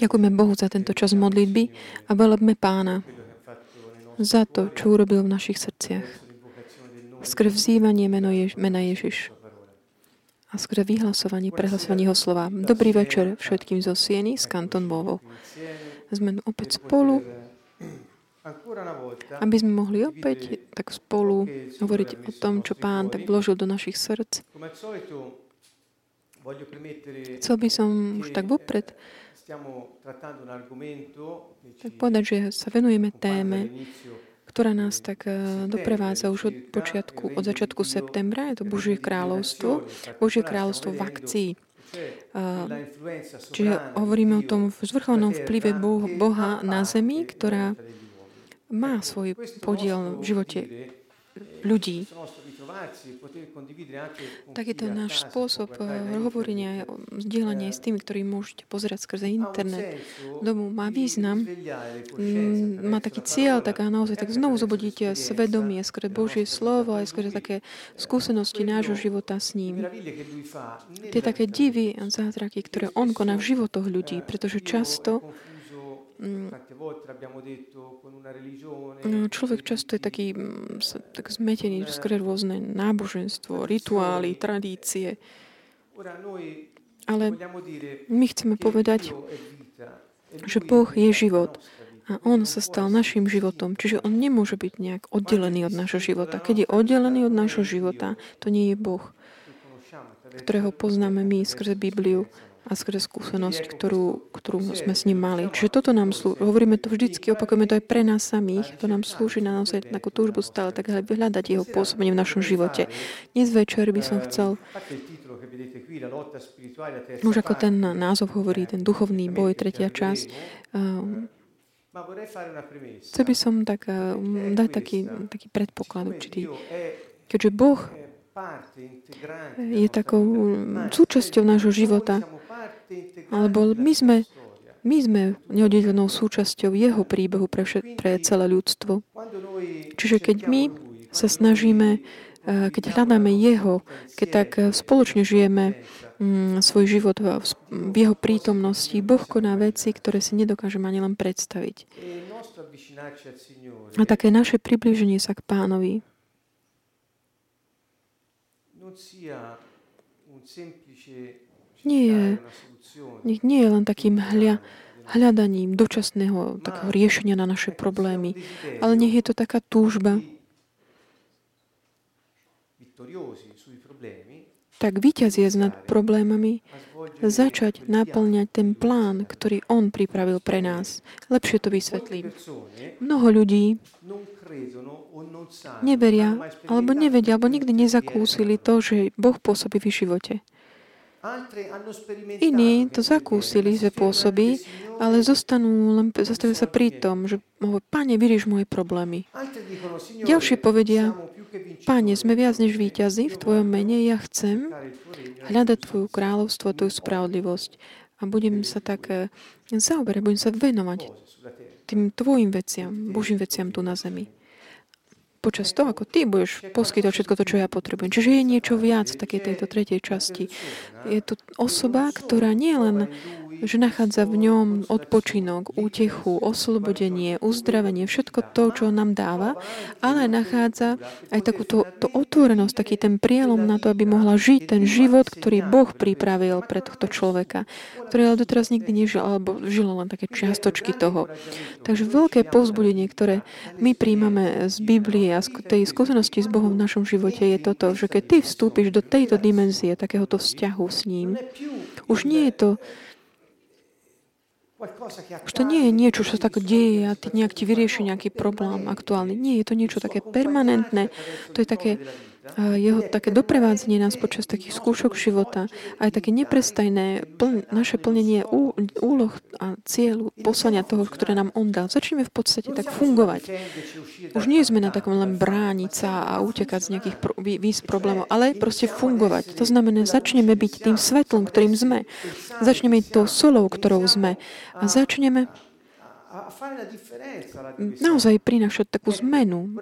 Ďakujeme Bohu za tento čas modlitby a velebme Pána za to, čo urobil v našich srdciach. Skrz vzývanie meno Jež- mena Ježiš a skrze vyhlasovanie, prehlasovanie jeho slova. Dobrý večer všetkým zo Sieny, z Kanton Bovo. Sme opäť spolu, aby sme mohli opäť tak spolu hovoriť o tom, čo Pán tak vložil do našich srdc. Chcel by som už tak vopred tak povedať, že sa venujeme téme, ktorá nás tak eh, doprevádza už od počiatku, od začiatku septembra. Je to Božie kráľovstvo. Božie kráľovstvo v akcii. Čiže hovoríme o tom zvrchovanom vplyve Boha na zemi, ktorá má svoj podiel v živote ľudí. Tak je to náš spôsob eh, hovorenia, zdieľania s tými, ktorí môžete pozerať skrze internet. Domu má význam, mm, má taký cieľ, tak a naozaj tak znovu zobudíte svedomie skrze Božie slovo aj skrze také skúsenosti nášho života s ním. Tie také divy a zázraky, ktoré on koná v životoch ľudí, pretože často človek často je taký mm, tak zmetený skôr rôzne náboženstvo, rituály, tradície. Ale my chceme povedať, že Boh je život a On sa stal našim životom. Čiže On nemôže byť nejak oddelený od nášho života. Keď je oddelený od nášho života, to nie je Boh, ktorého poznáme my skrze Bibliu a skrze skúsenosť, ktorú, ktorú sme s ním mali. Čiže toto nám slúži. Hovoríme to vždycky, opakujeme to aj pre nás samých. To nám slúži na naozaj takú túžbu stále tak vyhľadať jeho pôsobenie v našom živote. Dnes večer by som chcel už ako ten názov hovorí, ten duchovný boj, tretia časť. Ehm, chcel by som tak, ehm, dať taký, taký predpoklad určitý. Keďže Boh je takou súčasťou nášho života, alebo my sme, my sme neoddelenou súčasťou jeho príbehu pre, všet, pre celé ľudstvo. Čiže keď my sa snažíme, eh, keď hľadáme jeho, keď tak eh, spoločne žijeme mm, svoj život v jeho prítomnosti, Boh koná veci, ktoré si nedokážeme ani len predstaviť. A také naše približenie sa k pánovi nie je nech nie je len takým hľa, hľadaním dočasného takého riešenia na naše problémy, ale nech je to taká túžba tak vyťaziec nad problémami, začať naplňať ten plán, ktorý On pripravil pre nás. Lepšie to vysvetlím. Mnoho ľudí neveria, alebo nevedia, alebo nikdy nezakúsili to, že Boh pôsobí v živote. Iní to zakúsili, že pôsobí, ale zostanú, len zastavia sa pri tom, že hovorí, Pane, vyrieš moje problémy. Ďalšie povedia, Pane, sme viac než víťazi v Tvojom mene, ja chcem hľadať Tvoju kráľovstvo, Tvoju spravodlivosť. A budem sa tak eh, zaoberať, budem sa venovať tým Tvojim veciam, Božím veciam tu na zemi počas toho, ako ty budeš poskytovať všetko to, čo ja potrebujem. Čiže je niečo viac v takej tejto tretej časti. Je to osoba, ktorá nie len že nachádza v ňom odpočinok, útechu, oslobodenie, uzdravenie, všetko to, čo nám dáva, ale nachádza aj takúto to otvorenosť, taký ten prielom na to, aby mohla žiť ten život, ktorý Boh pripravil pre tohto človeka, ktorý ale doteraz nikdy nežil, alebo žilo len také čiastočky toho. Takže veľké povzbudenie, ktoré my príjmame z Biblie a z tej skúsenosti s Bohom v našom živote je toto, že keď ty vstúpiš do tejto dimenzie, takéhoto vzťahu s ním, už nie je to to nie je niečo, čo sa tak deje a ty nejak ti vyrieši nejaký problém aktuálny. Nie, je to niečo také permanentné. To je také jeho také doprevádzanie nás počas takých skúšok života, aj také neprestajné pln, naše plnenie ú, úloh a cieľu, poslania toho, ktoré nám On dal. Začneme v podstate tak fungovať. Už nie sme na takom len brániť sa a utekať z nejakých pro, výz problémov, ale proste fungovať. To znamená, začneme byť tým svetlom, ktorým sme. Začneme tou solou, ktorou sme. A začneme naozaj prinášať takú zmenu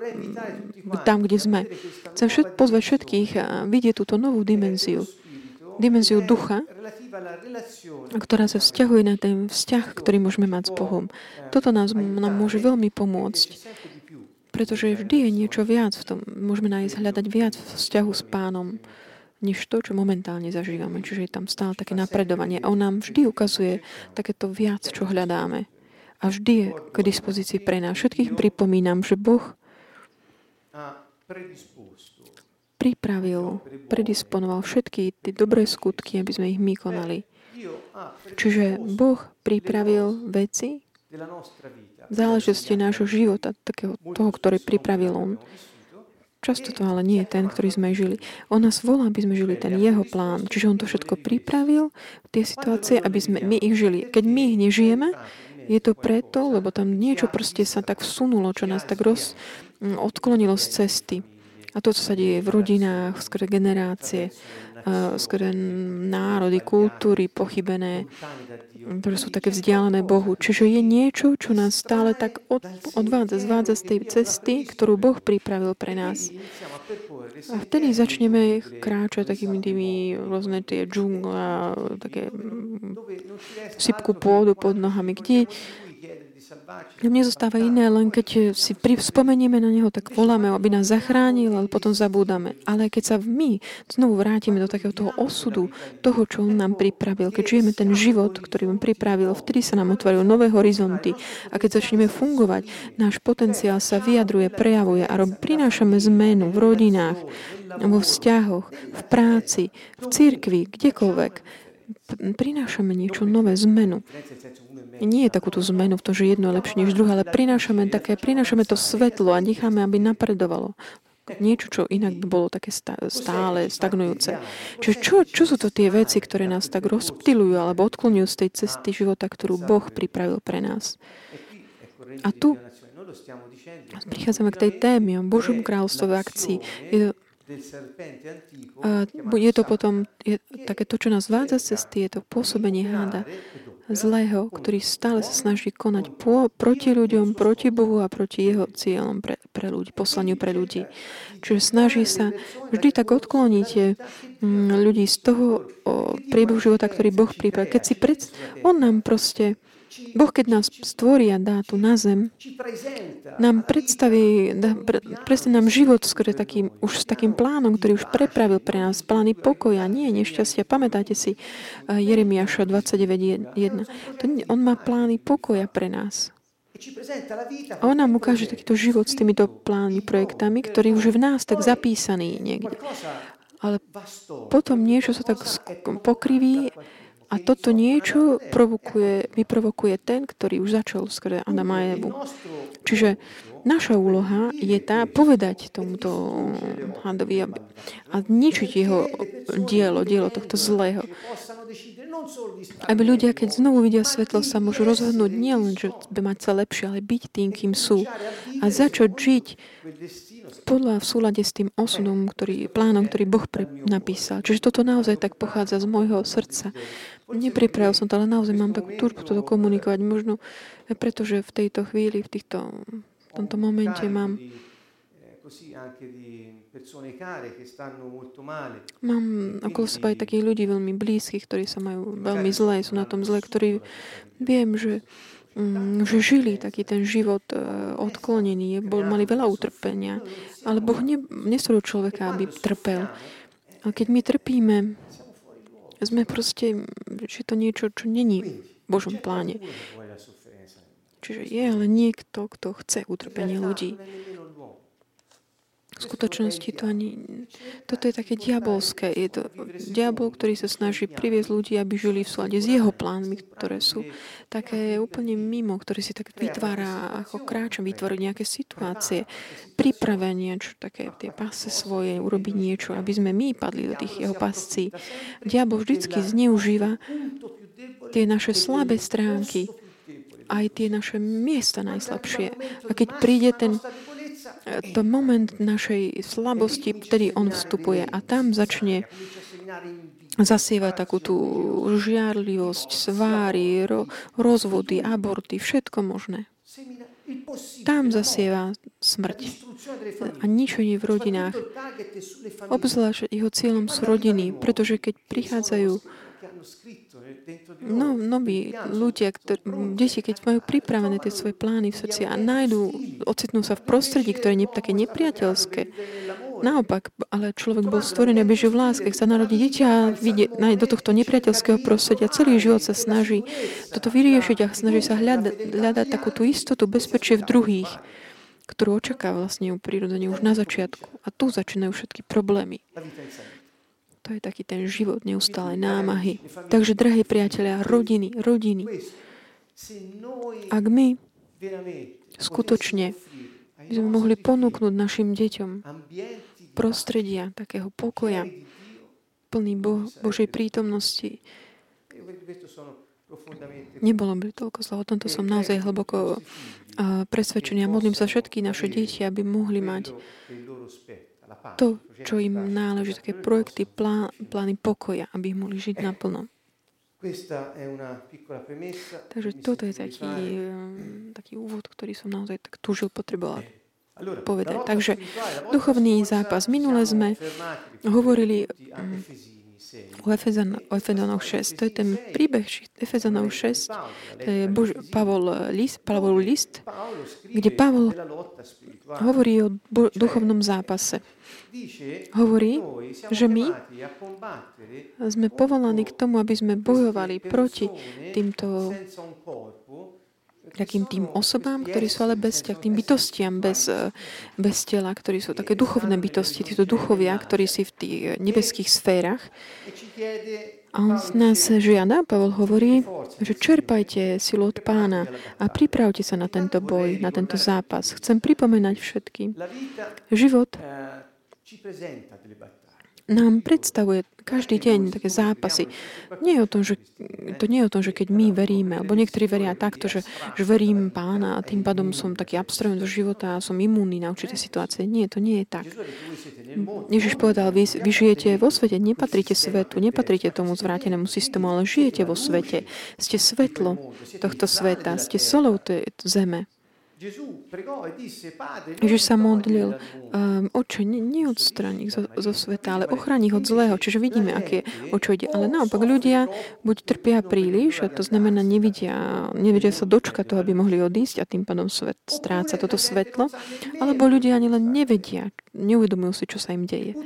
tam, kde sme. Chcem všet, pozvať všetkých a vidieť túto novú dimenziu. dimenziu ducha, ktorá sa vzťahuje na ten vzťah, ktorý môžeme mať s Bohom. Toto nás, nám môže veľmi pomôcť, pretože vždy je niečo viac v tom. Môžeme nájsť hľadať viac v vzťahu s pánom, než to, čo momentálne zažívame. Čiže je tam stále také napredovanie. A on nám vždy ukazuje takéto viac, čo hľadáme. A vždy je k dispozícii pre nás. Všetkých pripomínam, že Boh pripravil, predisponoval všetky tie dobré skutky, aby sme ich my konali. Čiže Boh pripravil veci, záležitosti nášho života, takého toho, ktorý pripravil On. Často to ale nie je ten, ktorý sme žili. On nás volá, aby sme žili ten jeho plán. Čiže on to všetko pripravil, tie situácie, aby sme my ich žili. Keď my ich nežijeme, je to preto, lebo tam niečo proste sa tak vsunulo, čo nás tak roz, odklonilo z cesty. A to, čo sa deje v rodinách, skôr generácie, skôr národy, kultúry pochybené, ktoré sú také vzdialené Bohu. Čiže je niečo, čo nás stále tak od, odvádza, zvádza z tej cesty, ktorú Boh pripravil pre nás. A vtedy začneme kráčať takými tými rôzne tie džungla, také sypku pôdu pod nohami, kde mne zostáva iné, len keď si spomenieme na Neho, tak voláme, aby nás zachránil, ale potom zabúdame. Ale keď sa my znovu vrátime do takého toho osudu, toho, čo On nám pripravil, keď žijeme ten život, ktorý On pripravil, vtedy sa nám otvárajú nové horizonty. A keď začneme fungovať, náš potenciál sa vyjadruje, prejavuje a rob, prinášame zmenu v rodinách, vo vzťahoch, v práci, v cirkvi, kdekoľvek. Prinášame niečo nové, zmenu nie je takúto zmenu v tom, že jedno je lepšie než druhé, ale prinášame, také, prinášame to svetlo a necháme, aby napredovalo. Niečo, čo inak by bolo také stále stagnujúce. Čiže čo, čo sú to tie veci, ktoré nás tak rozptilujú alebo odklonujú z tej cesty života, ktorú Boh pripravil pre nás? A tu prichádzame k tej téme o Božom kráľstve akcii. Je to, je to potom je, také to, čo nás vádza z cesty, je to pôsobenie háda zlého, ktorý stále sa snaží konať po, proti ľuďom, proti Bohu a proti jeho cieľom pre, pre ľudí, poslaniu pre ľudí. Čiže snaží sa vždy tak odkloniť mm, ľudí z toho priebehu života, ktorý Boh pripravil. Keď si pred... On nám proste Boh, keď nás stvorí a dá tu na zem, nám predstaví, dá, nám život skôr takým, už s takým plánom, ktorý už prepravil pre nás, plány pokoja, nie nešťastia. Pamätáte si uh, Jeremiáša 29.1. On má plány pokoja pre nás. A on nám ukáže takýto život s týmito plánmi, projektami, ktorý už je v nás tak zapísaný niekde. Ale potom niečo sa tak pokriví a toto niečo provokuje, vyprovokuje ten, ktorý už začal skrze Adama a Evu. Čiže naša úloha je tá povedať tomuto hadovi a ničiť jeho dielo, dielo tohto zlého. Aby ľudia, keď znovu vidia svetlo, sa môžu rozhodnúť nielen, že mať sa lepšie, ale byť tým, kým sú. A začať žiť podľa v súlade s tým osudom, ktorý, plánom, ktorý Boh pre, napísal. Čiže toto naozaj tak pochádza z môjho srdca. Nepripravil som to, ale naozaj mám takú turbu toto komunikovať. Možno pretože v tejto chvíli, v, týchto, v tomto momente mám Mám okolo seba aj takých ľudí veľmi blízkych, ktorí sa majú veľmi zlé, sú na tom zle, ktorí viem, že, mm, že žili taký ten život e, odklonený, bol, mali veľa utrpenia, ale Boh ne, nestvoril človeka, aby trpel. A keď my trpíme, sme proste, že to niečo, čo není v Božom pláne. Čiže je ale niekto, kto chce utrpenie ľudí. V skutočnosti to ani... Toto je také diabolské. Je to diabol, ktorý sa snaží priviesť ľudí, aby žili v súlade s jeho plánmi, ktoré sú také úplne mimo, ktorý si tak vytvára ako kráčom, vytvoriť nejaké situácie, pripravenie, čo také tie pase svoje, urobiť niečo, aby sme my padli do tých jeho pascí. Diabol vždycky zneužíva tie naše slabé stránky, aj tie naše miesta najslabšie. A keď príde ten to moment našej slabosti, vtedy on vstupuje a tam začne zasievať takú tú žiarlivosť, sváry, ro, rozvody, aborty, všetko možné. tam zasieva smrť. A nič nie je v rodinách. Obzvlášť jeho cieľom sú rodiny, pretože keď prichádzajú no, noví ľudia, ktorí, deti, keď majú pripravené tie svoje plány v srdci a nájdú, ocitnú sa v prostredí, ktoré je také nepriateľské, Naopak, ale človek bol stvorený, aby žil v láske. Sa narodí dieťa a do tohto nepriateľského prostredia, celý život sa snaží toto vyriešiť a snaží sa hľadať, hľadať takú tú istotu, bezpečie v druhých, ktorú očakáva vlastne u prírodene už na začiatku. A tu začínajú všetky problémy. To je taký ten život neustále námahy. Takže, drahí priatelia, rodiny, rodiny, ak my skutočne by sme mohli ponúknuť našim deťom prostredia takého pokoja, plný Bo- Božej prítomnosti. Nebolo by toľko zlo. O tomto som naozaj hlboko presvedčený a modlím sa všetky naše deti, aby mohli mať to, čo im náleží, také projekty, plán, plány pokoja, aby mohli žiť naplno. Takže toto je taký, taký úvod, ktorý som naozaj tak túžil potreboval povedať. Takže duchovný zápas. Minule sme hovorili o, Efezan, o Efezanoch 6. To je ten príbeh Efezanov 6. To je Bož, Pavol list, Pavol list, kde Pavol hovorí o bo, duchovnom zápase. Hovorí, že my sme povolaní k tomu, aby sme bojovali proti týmto takým tým osobám, ktorí sú ale bez ťa, tým bytostiam bez, eh, bez tela, ktorí sú také duchovné bytosti, títo duchovia, ktorí si v tých eh, nebeských sférach. A on z nás žiada, Pavel hovorí, že čerpajte silu od pána a pripravte sa na tento boj, na tento zápas. Chcem pripomenať všetkým. Život nám predstavuje každý deň také zápasy. Nie je o tom, že, to nie je o tom, že keď my veríme, alebo niektorí veria takto, že, že verím pána a tým pádom som taký abstrahujem do života a som imúnny na určité situácie. Nie, to nie je tak. Ježiš povedal, vy, vy žijete vo svete, nepatríte svetu, nepatríte tomu zvrátenému systému, ale žijete vo svete. Ste svetlo tohto sveta, ste solou tej zeme. Ježiš sa modlil, um, oče, neodstraň ich zo, zo sveta, ale ochráň ich od zlého. Čiže vidíme, aké o čo ide. Ale naopak ľudia buď trpia príliš, a to znamená nevidia, nevidia sa dočkať toho, aby mohli odísť a tým pádom svet stráca toto svetlo, alebo ľudia ani len nevedia, neuvedomujú si, čo sa im deje.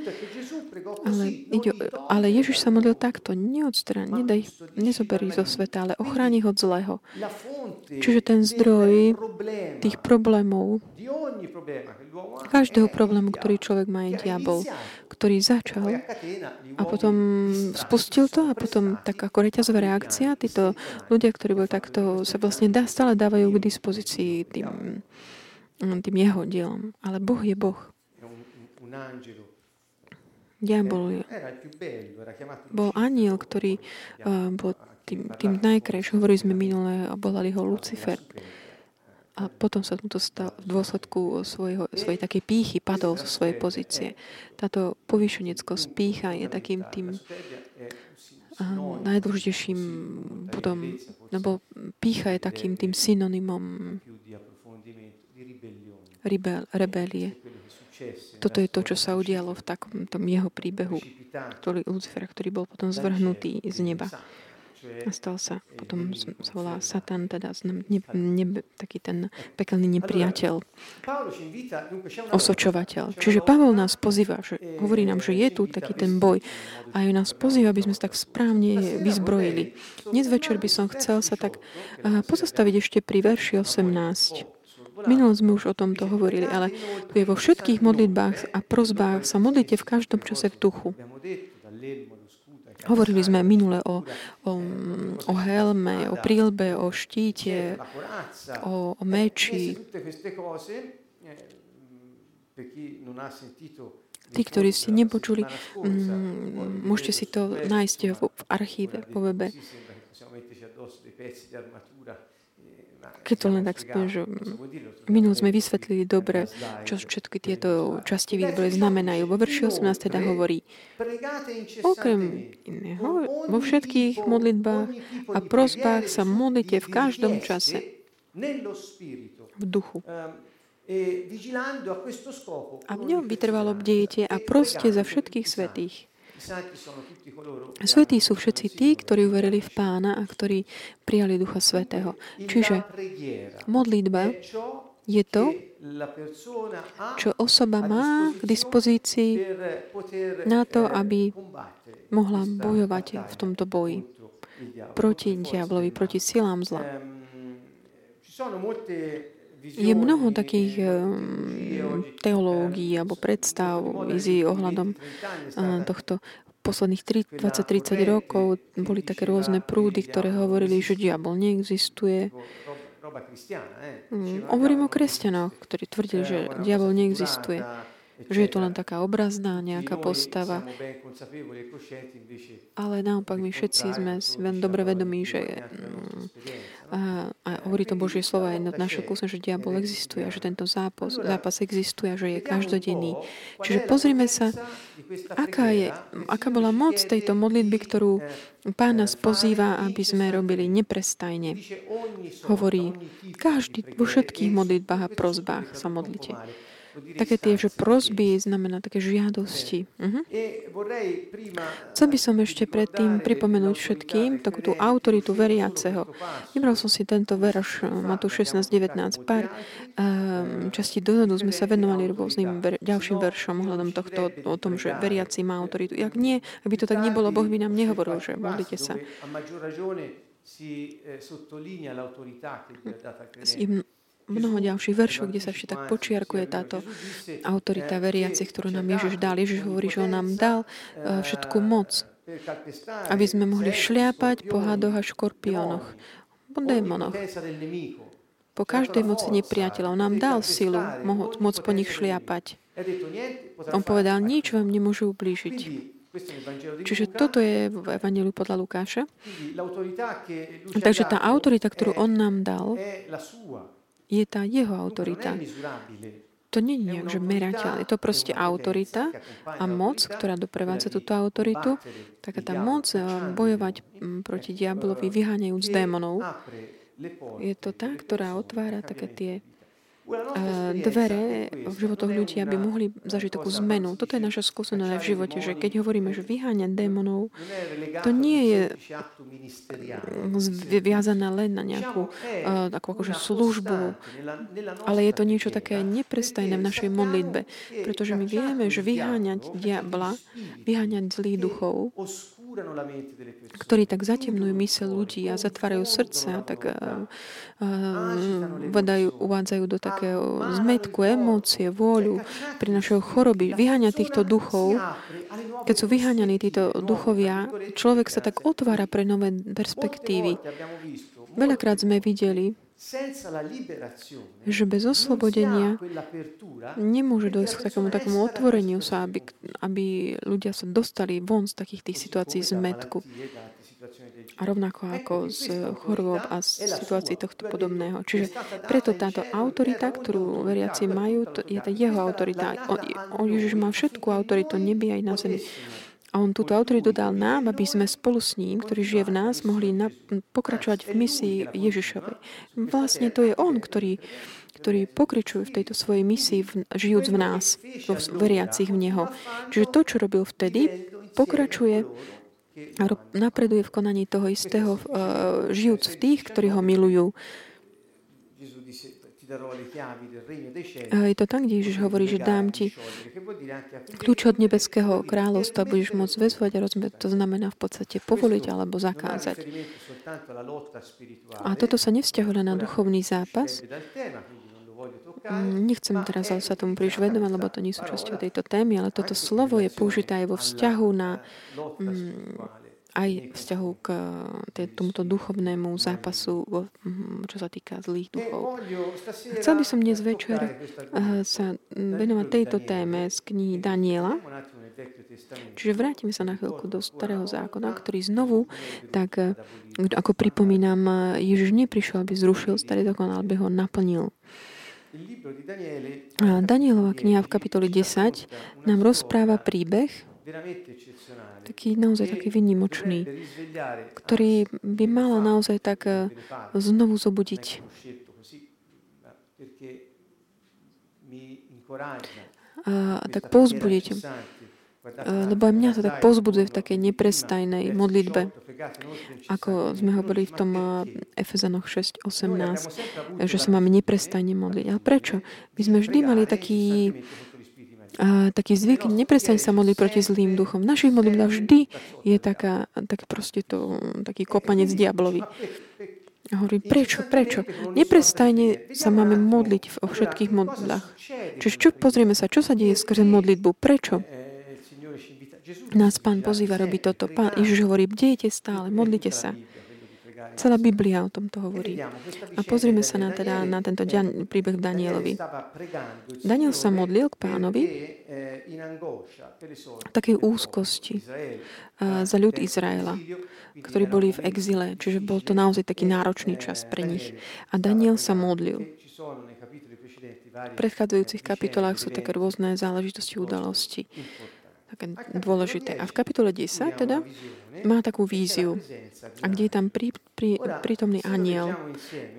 Ale, ide, ale Ježiš sa modlil takto, neodstraň, nedaj, nezober ich zo sveta, ale ochráň ich od zlého. Čiže ten zdroj tých problémov, každého problému, ktorý človek má, je diabol, ktorý začal a potom spustil to a potom tak ako reťazová reakcia, títo ľudia, ktorí boli takto, sa vlastne dá, stále dávajú k dispozícii tým, tým jeho dielom. Ale Boh je Boh. Diabol bol aniel, ktorý uh, bol tým, tým najkrajším. Hovorili sme minulé a volali ho Lucifer. A potom sa mu to stal v dôsledku svojho, svojej takej pýchy, padol zo svojej pozície. Táto povýšeneckosť pýcha je takým tým uh, najdôležitejším potom, lebo pýcha je takým tým synonymom rebel, rebelie. Toto je to, čo sa udialo v takom tom jeho príbehu, ktorý, Lucifer, ktorý bol potom zvrhnutý z neba. A stal sa, potom sa volá Satan, teda ne, ne, taký ten pekelný nepriateľ, osočovateľ. Čiže Pavol nás pozýva, že hovorí nám, že je tu taký ten boj a aj nás pozýva, aby sme sa tak správne vyzbrojili. Dnes večer by som chcel sa tak pozastaviť ešte pri verši 18. Minulo sme už o tomto hovorili, ale tu je vo všetkých modlitbách a prozbách sa modlite v každom čase v duchu. Hovorili sme minule o, o, o helme, o prílbe, o štíte, o, o meči. Tí, ktorí ste nepočuli, m, môžete si to nájsť v archíve po webe. Keď to len tak spomínam, že minul sme vysvetlili dobre, čo všetky tieto časti výzbroje znamenajú. Vo verši 18 teda hovorí, okrem iného, vo všetkých modlitbách a prosbách sa modlite v každom čase v duchu. A v ňom vytrvalo bdejete a proste za všetkých svetých. Svetí sú všetci tí, ktorí uverili v Pána a ktorí prijali Ducha Svetého. Čiže modlitba je to, čo osoba má k dispozícii na to, aby mohla bojovať v tomto boji proti diablovi, proti silám zla. Je mnoho takých teológií alebo predstav, vizí ohľadom eh, tohto posledných 20-30 rokov boli také rôzne prúdy, ktoré hovorili, že diabol neexistuje. Mm, hovorím o kresťanoch, ktorí tvrdili, že diabol neexistuje že je to len taká obrazná nejaká postava. Ale naopak my všetci sme len dobre vedomí, že mm, a, a hovorí to Božie slova aj na naše kúsne, že diabol existuje, že tento zápas, zápas existuje, že je každodenný. Čiže pozrime sa, aká, je, aká bola moc tejto modlitby, ktorú Pán nás pozýva, aby sme robili neprestajne. Hovorí, každý, vo všetkých modlitbách a prozbách sa modlite. Také tie, že prosby znamená také žiadosti. Uh-huh. Chcel by som ešte predtým pripomenúť všetkým takú tú autoritu veriaceho. Vybral som si tento verš, Matúš 16.19. Pár um, častí dozadu sme sa venovali rôznym ver- ďalším veršom ohľadom tohto, o tom, že veriaci má autoritu. Jak nie, aby to tak nebolo, Boh by nám nehovoril, že modlite sa. Si sottolinea l'autorità che è data credente mnoho ďalších veršov, kde sa ešte tak počiarkuje táto autorita veriacich, ktorú nám Ježiš dal. Ježiš hovorí, že on nám dal eh, všetku moc, aby sme mohli šliapať po hadoch a škorpiónoch, po démonoch, po každej moci nepriateľa. On nám dal silu môcť po nich šliapať. On povedal, nič vám nemôžu ublížiť. Čiže toto je v Evangeliu podľa Lukáša. Takže tá autorita, ktorú on nám dal, je tá jeho autorita. To nie je nejak, že merateľ. Je to proste autorita a moc, ktorá doprevádza túto autoritu. Taká tá moc eh, bojovať mm, proti diablovi, vyháňajúc démonov. Je to tá, ktorá otvára také tie dvere v životoch ľudí, aby mohli zažiť takú zmenu. Toto je naša skúsenosť v živote, že keď hovoríme, že vyháňať démonov, to nie je viazané len na nejakú takú akože službu, ale je to niečo také neprestajné v našej modlitbe, pretože my vieme, že vyháňať diabla, vyháňať zlých duchov, ktorí tak zatemnujú mysel ľudí a zatvárajú srdce tak uh, uh, uvádzajú do takého zmetku, emócie, vôľu, pri našej choroby. Vyháňa týchto duchov, keď sú vyháňaní títo duchovia, človek sa tak otvára pre nové perspektívy. Veľakrát sme videli, že bez oslobodenia nemôže dojsť k takému takému otvoreniu sa, aby, aby ľudia sa dostali von z takých tých situácií zmetku. A rovnako ako z chorôb a z situácií tohto podobného. Čiže preto táto autorita, ktorú veriaci majú, to je tá jeho autorita. On, on Ježiš má všetku autoritu neby aj na zemi. A on túto autoritu dal nám, aby sme spolu s ním, ktorý žije v nás, mohli na, pokračovať v misii Ježišovej. Vlastne to je on, ktorý, ktorý pokračuje v tejto svojej misii, v, žijúc v nás, v veriacich v Neho. Čiže to, čo robil vtedy, pokračuje a napreduje v konaní toho istého, uh, žijúc v tých, ktorí ho milujú. Je to tak, kde Ježiš hovorí, že dám ti kľúč od nebeského kráľovstva, budeš môcť väzvať a rozumieť. To znamená v podstate povoliť alebo zakázať. A toto sa nevzťahuje na duchovný zápas. Mm, nechcem teraz sa tomu príliš vedovať, lebo to nie sú časťou tejto témy, ale toto slovo je použité aj vo vzťahu na aj vzťahu k tej, tomuto duchovnému zápasu, čo sa týka zlých duchov. Chcel by som dnes večer eh, sa venovať tejto téme z knihy Daniela. Čiže vrátime sa na chvíľku do starého zákona, ktorý znovu, tak eh, ako pripomínam, Ježiš neprišiel, aby zrušil starý zákon, ale aby ho naplnil. Danielova kniha v kapitoli 10 nám rozpráva príbeh, taký naozaj taký vynimočný, ktorý by mala naozaj tak eh, znovu zobudiť a tak povzbudiť. Lebo aj mňa to tak povzbudzuje v takej neprestajnej modlitbe. Ako sme hovorili v tom Efezanoch 6.18, že sa máme neprestajne modliť. Ale prečo? My sme vždy mali taký, a taký zvyk neprestane sa modliť proti zlým duchom. V našich modlitbách vždy je taká, tak proste to, taký kopanec diablovi. A hovorí, prečo, prečo? Neprestajne sa máme modliť o všetkých modlách. Čiže čo, pozrieme sa, čo sa deje skrze modlitbu, prečo? Nás Pán pozýva robiť toto. Pán Ježiš hovorí, bdejte stále, modlite sa. Celá Biblia o tomto hovorí. A pozrime sa na, teda, na tento príbeh Danielovi. Daniel sa modlil k pánovi v takej úzkosti za ľud Izraela, ktorí boli v exile, čiže bol to naozaj taký náročný čas pre nich. A Daniel sa modlil. V predchádzajúcich kapitolách sú také rôzne záležitosti udalosti také dôležité. A v kapitole 10 teda má takú víziu. A kde je tam prí, prí, prítomný aniel.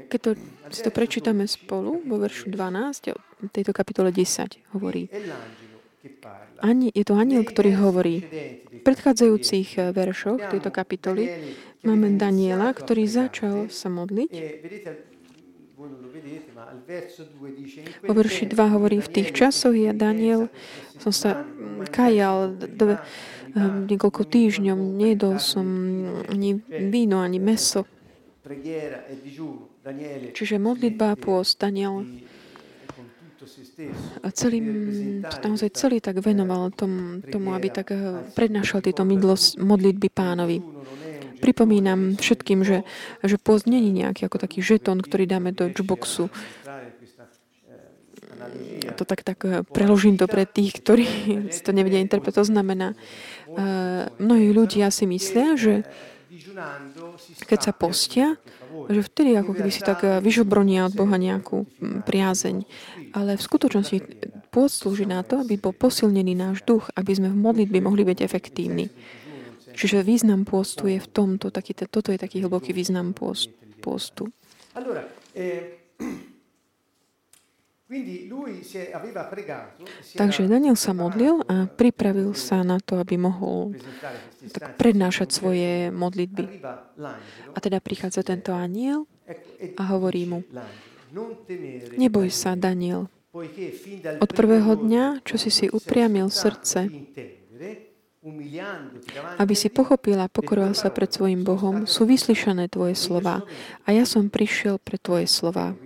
Keď to, si to prečítame spolu, vo veršu 12, tejto kapitole 10 hovorí. Ani, je to aniel, ktorý hovorí. V predchádzajúcich eh, veršoch tejto kapitoly máme Daniela, ktorý začal sa modliť vo verši 2 hovorí, v tých časoch ja, Daniel, som sa kajal um, niekoľko týždňov, nedol som ani víno, ani meso. Čiže modlitba a pôst, Daniel a celý, naozaj celý tak venoval tom, tomu, aby tak eh, prednášal tieto modlitby pánovi. Pripomínam všetkým, že, že post není nejaký ako taký žetón, ktorý dáme do. Ja to tak, tak eh, preložím to pre tých, ktorí to nevedia interpretovať. To znamená, uh, mnohí ľudia si myslia, že keď sa postia, že vtedy ako keby si tak eh, vyžobronia od Boha nejakú hm, priazeň. Ale v skutočnosti pôst slúži na to, aby bol posilnený náš duch, aby sme v modlitbe mohli byť efektívni. Čiže význam pôstu je v tomto, taký, toto je taký hlboký význam pôstu. Eh, Takže Daniel sa modlil a pripravil sa na to, aby mohol tak prednášať svoje modlitby. A teda prichádza tento aniel e a hovorí mu, neboj sa, Daniel, od prvého dňa, čo si si upriamil srdce, aby si pochopil a pokoroval sa pred svojim Bohom, sú vyslyšané tvoje slova. A ja som prišiel pre tvoje slova.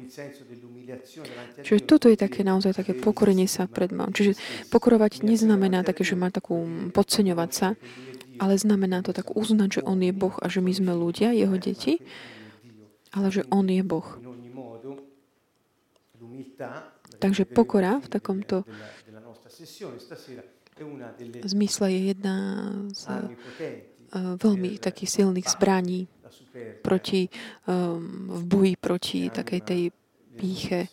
Čiže toto je také naozaj také pokorenie sa pred mám. Čiže pokorovať neznamená také, že má takú podceňovať sa, ale znamená to tak uznať, že On je Boh a že my sme ľudia, Jeho deti, ale že On je Boh. Takže pokora v takomto zmysle je jedna z uh, veľmi takých silných zbraní proti, um, v boji proti takej tej píche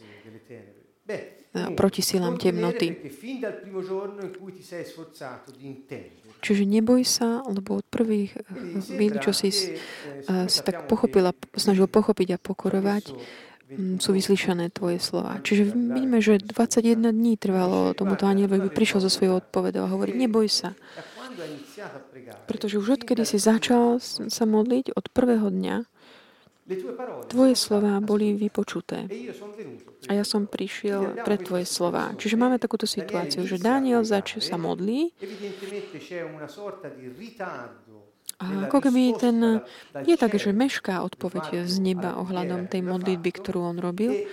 proti silám temnoty. Čiže neboj sa, lebo od prvých chvíľ, čo si, uh, si tak pochopila, snažil pochopiť a pokorovať, sú vyslyšané tvoje slova. Čiže vidíme, že 21 dní trvalo tomuto anielovi, prišiel zo svojho odpovedou a hovorí, neboj sa. Pretože už odkedy si začal sa modliť, od prvého dňa, Tvoje slova boli vypočuté. A ja som prišiel pre Tvoje slova. Čiže máme takúto situáciu, že Daniel začal sa modlí a ako keby ten, je tak, že mešká odpoveď z neba ohľadom tej modlitby, ktorú on robil,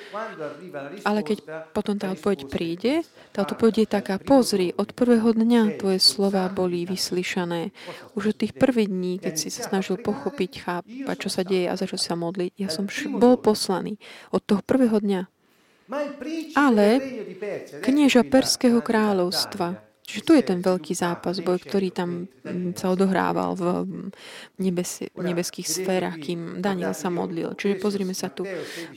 ale keď potom tá odpoveď príde, tá odpoveď je taká, pozri, od prvého dňa tvoje slova boli vyslyšané. Už od tých prvých dní, keď si sa snažil pochopiť, chápať, čo sa deje a začal sa modliť, ja som bol poslaný od toho prvého dňa. Ale knieža Perského kráľovstva, Čiže tu je ten veľký zápas, boj, ktorý tam mm, sa odohrával v nebes, nebeských sférach, kým Daniel sa modlil. Čiže pozrime sa tu,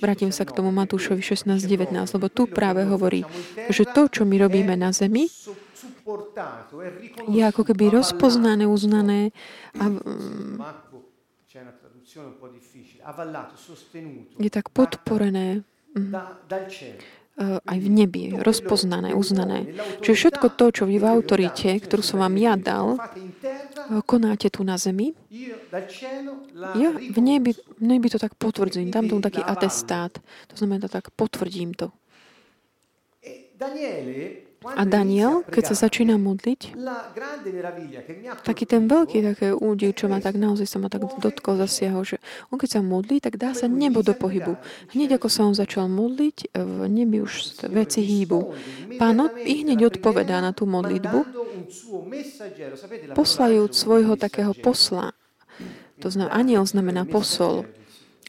vrátim sa k tomu Matúšovi 16.19, lebo tu práve hovorí, že to, čo my robíme na zemi, je ako keby rozpoznané, uznané a mm, je tak podporené mm, aj v nebi, rozpoznané, uznané. Čiže všetko to, čo vy v autorite, ktorú som vám ja dal, konáte tu na zemi, ja v nebi, v nebi to tak potvrdzím, dám tomu taký atestát. To znamená, tak potvrdím to. A Daniel, keď sa začína modliť, taký ten veľký také údiv, čo ma tak naozaj sa ma tak dotkol, zasiahol, že on keď sa modlí, tak dá sa nebo do pohybu. Hneď ako sa on začal modliť, v nebi už veci hýbu. Pán i hneď odpovedá na tú modlitbu, poslajúc svojho takého posla. To znamená, aniel znamená posol.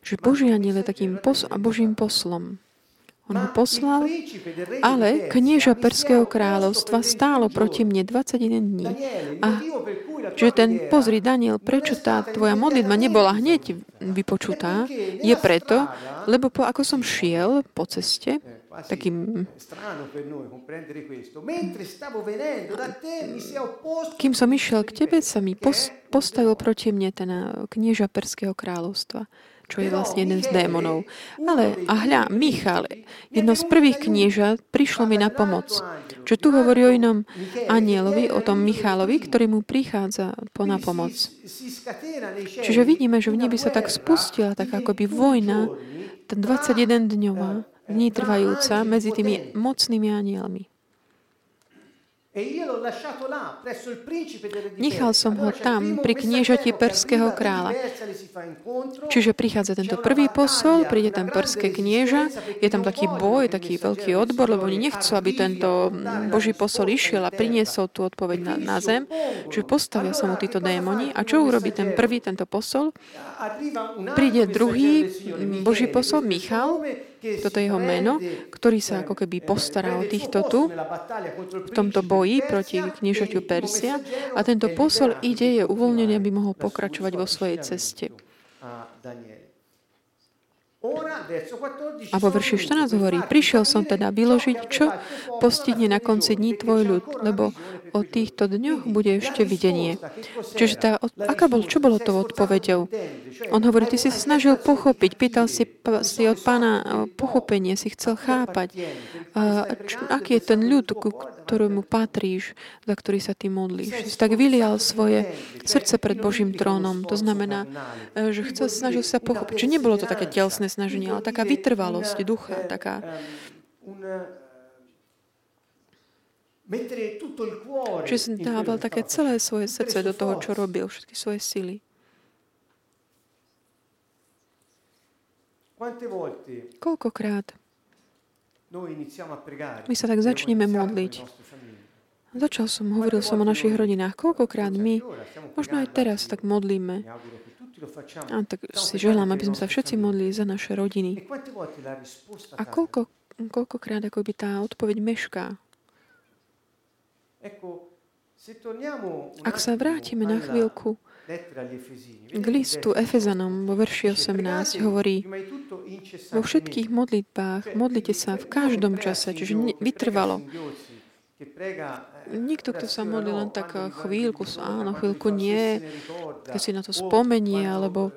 Že Boží aniel je takým pos- Božím poslom. On ho poslal, ale knieža Perského kráľovstva stálo proti mne 21 dní. A že ten, pozri Daniel, prečo tá tvoja modlitba nebola hneď vypočutá, je preto, lebo po, ako som šiel po ceste, takým... Kým som išiel k tebe, sa mi postavil proti mne ten eh, knieža Perského kráľovstva čo je vlastne jeden z démonov. Ale, a hľa, Michal, jedno z prvých kniežat, prišlo mi na pomoc. Čo tu hovorí o inom anielovi, o tom Michálovi, ktorý mu prichádza po na pomoc. Čiže vidíme, že v nebi sa tak spustila tak akoby vojna, tá 21 dňová, dní trvajúca medzi tými mocnými anielmi. E Nechal som ho tam pri kniežati perského kráľa. Čiže prichádza tento prvý posol, príde tam perské knieža, je tam taký boj, taký veľký odbor, lebo oni nechcú, aby tento Boží posol išiel a priniesol tú odpoveď na, na zem. Čiže postavia sa mu títo démoni. A čo urobí ten prvý, tento posol? Príde druhý Boží posol, Michal, toto je jeho meno, ktorý sa ako keby postará o týchto tu v tomto boji proti kniežaťu Persia a tento posol ide, je uvoľnený, aby mohol pokračovať vo svojej ceste. A vo verši 14 hovorí, prišiel som teda vyložiť, čo postihne na konci dní tvoj ľud, lebo o týchto dňoch bude ešte videnie. Čiže tá, aká bol, čo bolo to odpovedou? On hovorí, ty si snažil pochopiť, pýtal si, si od pána pochopenie, si chcel chápať, čo, aký je ten ľud, ku ktorému patríš, za ktorý sa ty modlíš. Si tak vylial svoje srdce pred Božím trónom. To znamená, e, že chcel, snažil sa pochopiť, že nebolo to také telesné snaženie, ale taká vytrvalosť ducha, taká Čiže dával také celé svoje srdce do toho, čo robil, všetky svoje sily. Koľkokrát my sa tak začneme modliť. Začal som, hovoril som o našich rodinách. Koľkokrát my, možno aj teraz, tak modlíme. A tak si želám, aby sme sa všetci modlili za naše rodiny. A koľko, koľkokrát ako by tá odpoveď mešká? Ak sa vrátime na chvíľku k listu Efezanom vo verši 18 hovorí, vo všetkých modlitbách modlite sa v každom čase, čiže vytrvalo. Nikto, kto sa modlí len tak chvíľku, áno, chvíľku nie, keď si na to spomenie, alebo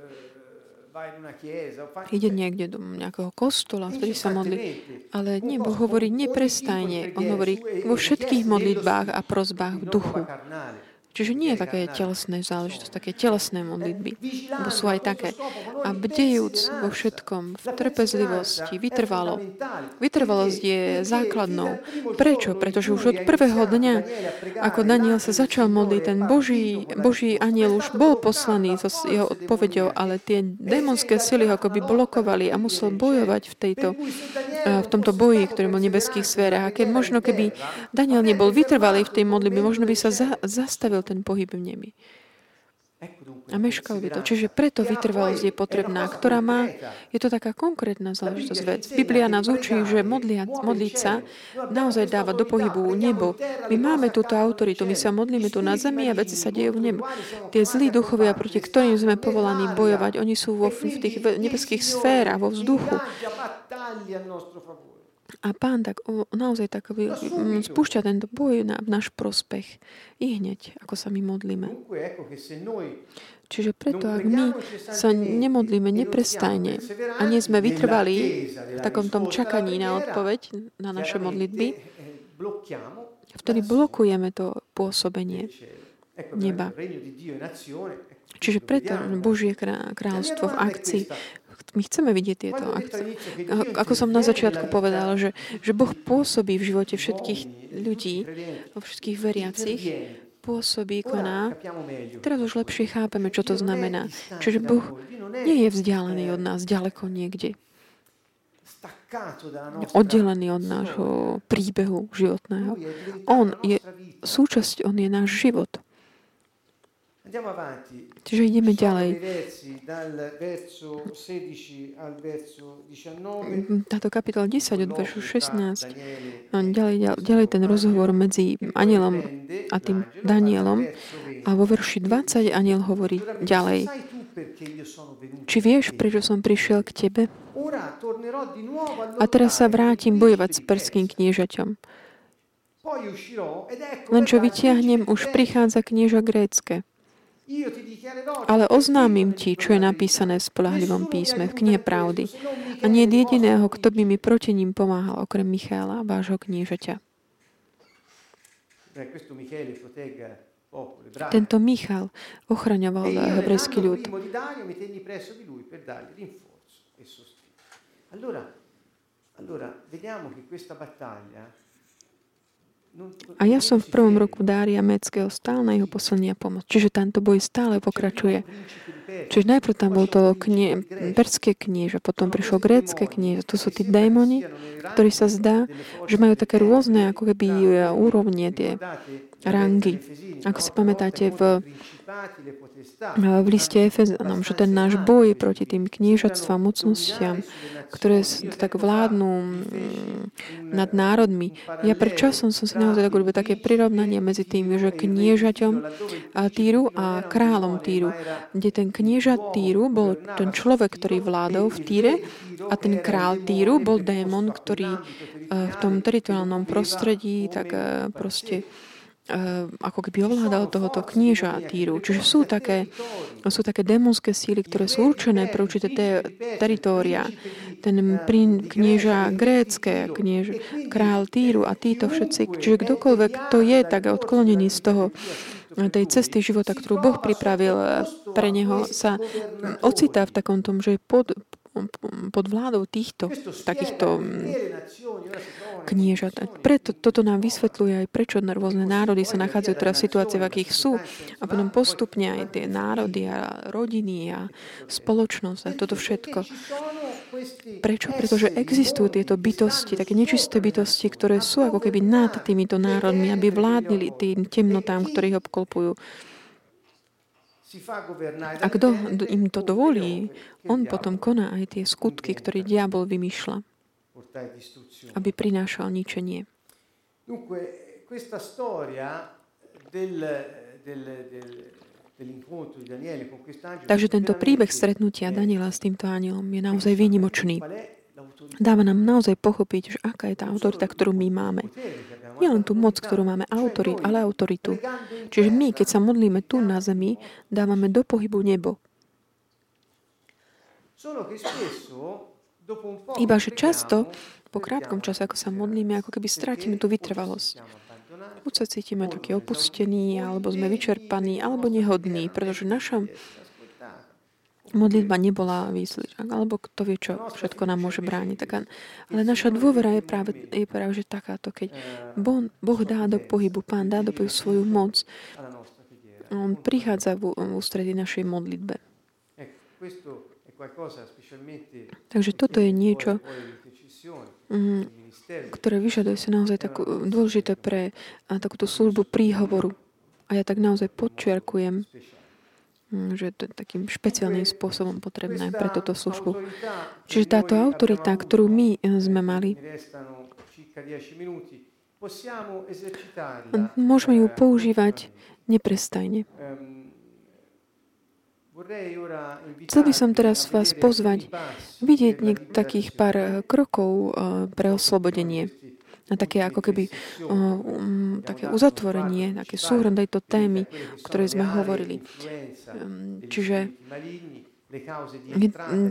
ide niekde do nejakého kostola, vtedy sa modlí. Ale nie, Boh hovorí neprestajne. On hovorí vo všetkých modlitbách a prozbách v duchu. Čiže nie je také telesné záležitosť, také telesné modlitby, lebo sú aj také. A bdejúc vo všetkom, v trpezlivosti, vytrvalo. Vytrvalosť je základnou. Prečo? Pretože už od prvého dňa, ako Daniel sa začal modliť, ten Boží, Boží aniel už bol poslaný so jeho odpovedou, ale tie démonské sily ho akoby blokovali a musel bojovať v, tejto, v tomto boji, ktorý bol v nebeských sférach. A keď možno keby Daniel nebol vytrvalý v tej modlitbe, možno by sa za, zastavil ten pohyb v nebi. A meškal by to. Čiže preto vytrvalosť je potrebná, ktorá má, je to taká konkrétna záležitosť vec. Biblia nás učí, že modliať, modliť sa naozaj dáva do pohybu nebo. My máme túto autoritu, my sa modlíme tu na zemi a veci sa dejú v nebu. Tie zlí duchovia, proti ktorým sme povolaní bojovať, oni sú vo, v tých nebeských sférach, vo vzduchu. A pán tak o, naozaj tak vy, spúšťa tento boj na, v náš prospech. I hneď, ako sa my modlíme. Čiže preto, ak my sa nemodlíme neprestajne a nie sme vytrvali v takom tom čakaní na odpoveď na naše modlitby, eh, vtedy blokujeme to pôsobenie neba. Čiže preto. Božie krá- kráľstvo v akcii. My chceme vidieť tieto akcie. Ako som na začiatku povedal, že, že Boh pôsobí v živote všetkých ľudí, vo všetkých veriacich, pôsobí, koná. Teraz už lepšie chápeme, čo to znamená. Čiže Boh nie je vzdialený od nás, ďaleko niekde. Oddelený od nášho príbehu životného. On je súčasť, on je náš život. Andiamo avanti. Čiže ideme ďalej. dei versi dal verso 16 al verso 19. Táto kapitola 10 od veršu colloquio tra 16. Daniele A ďalej, ďalej, ten rozhovor medzi anielom a tým Danielom. A vo verši 20 aniel hovorí ďalej. Či vieš, prečo som prišiel k tebe? A teraz sa vrátim bojovať s perským kniežaťom. Len čo vytiahnem, už prichádza knieža grécke. Ale oznámim ti, čo je napísané v spolahlivom písme, v knihe pravdy. A nie jediného, kto by mi proti ním pomáhal, okrem Michála, vášho ebraico. Tento Michal ochraňoval E hebrejský ľud. e. Allora, allora vediamo che questa battaglia A ja som v prvom roku Dária Meckého stál na jeho poslanie a pomoc. Čiže tento boj stále pokračuje. Čiže najprv tam bol to knie, perské knieža, potom prišlo grécké knieža. To sú tí démoni, ktorí sa zdá, že majú také rôzne ako keby e, úrovne, tie rangy. Ako si pamätáte v, v liste Efezanom, že ten náš boj proti tým kniežatstvám, mocnostiam, ktoré tak vládnu mm, nad národmi. Ja pred časom som si naozaj tak il urobil také prirovnanie medzi tým, že kniežaťom Týru a kráľom Týru, kde ten knieža Týru bol ten človek, ktorý vládol v re Týre a ten král Týru bol démon, ktorý eh, v tom teritoriálnom prostredí tak eh, proste ako keby ovládal tohoto knieža Týru. Čiže sú také, sú také démonské síly, ktoré sú určené pre určité te- teritória. Ten prín, knieža grécké, kniež, král Týru a títo všetci. Čiže kdokoľvek to je tak odklonený z toho tej cesty života, ktorú Boh pripravil eh, pre neho, sa ocitá v takom tom, že je pod, pod vládou týchto, takýchto kniežat. Preto toto nám vysvetľuje aj prečo rôzne národy sa nachádzajú teraz v situácii, v akých sú. A potom postupne aj tie národy a rodiny a spoločnosť a toto všetko. Prečo? Pretože existujú tieto bytosti, také nečisté bytosti, ktoré sú ako keby nad týmito národmi, aby vládnili tým temnotám, ktorí ich obklopujú. A kto im to dovolí, on potom koná aj tie skutky, ktoré diabol vymýšľa, aby prinášal ničenie. Dunque, questa storia del, del, del, Takže tento príbeh stretnutia Daniela s týmto anielom je naozaj výnimočný. Dáva nám naozaj pochopiť, že aká je tá autorita, ktorú my máme. Nie len tú moc, ktorú máme, autory, ale autoritu. Čiže my, keď sa modlíme tu na zemi, dávame do pohybu nebo. Solo che spesso, Iba, že často, po krátkom čase, ako sa modlíme, ako keby strátime tú vytrvalosť. Buď sa cítime taký esauditi, alebo sme vyčerpaní, alebo nehodní, pretože naša modlitba nebola výsledná, alebo kto vie, čo všetko nám môže brániť. Ale naša dôvera je práve, je práve že takáto, keď boh, boh dá do pohybu, Pán dá do pohybu svoju moc. On prichádza v ústredí našej modlitbe. Takže toto je niečo, ministero ktoré vyžaduje si naozaj takú, dôležité pre takúto službu príhovoru. A ja tak naozaj podčiarkujem, mm, že to je takým špeciálnym spôsobom potrebné pre túto službu. Čiže táto autorita, ktorú my eh, sme mali, mi restano circa 10 minuti, possiamo esercitarla. môžeme ju eh, používať continuamente. neprestajne. Chcel by som teraz vás pozvať vidieť niek- takých pár eh, krokov eh, pre oslobodenie. Na také ako keby um, také uzatvorenie, také súhrn tejto témy, o ktorej sme hovorili. Um, čiže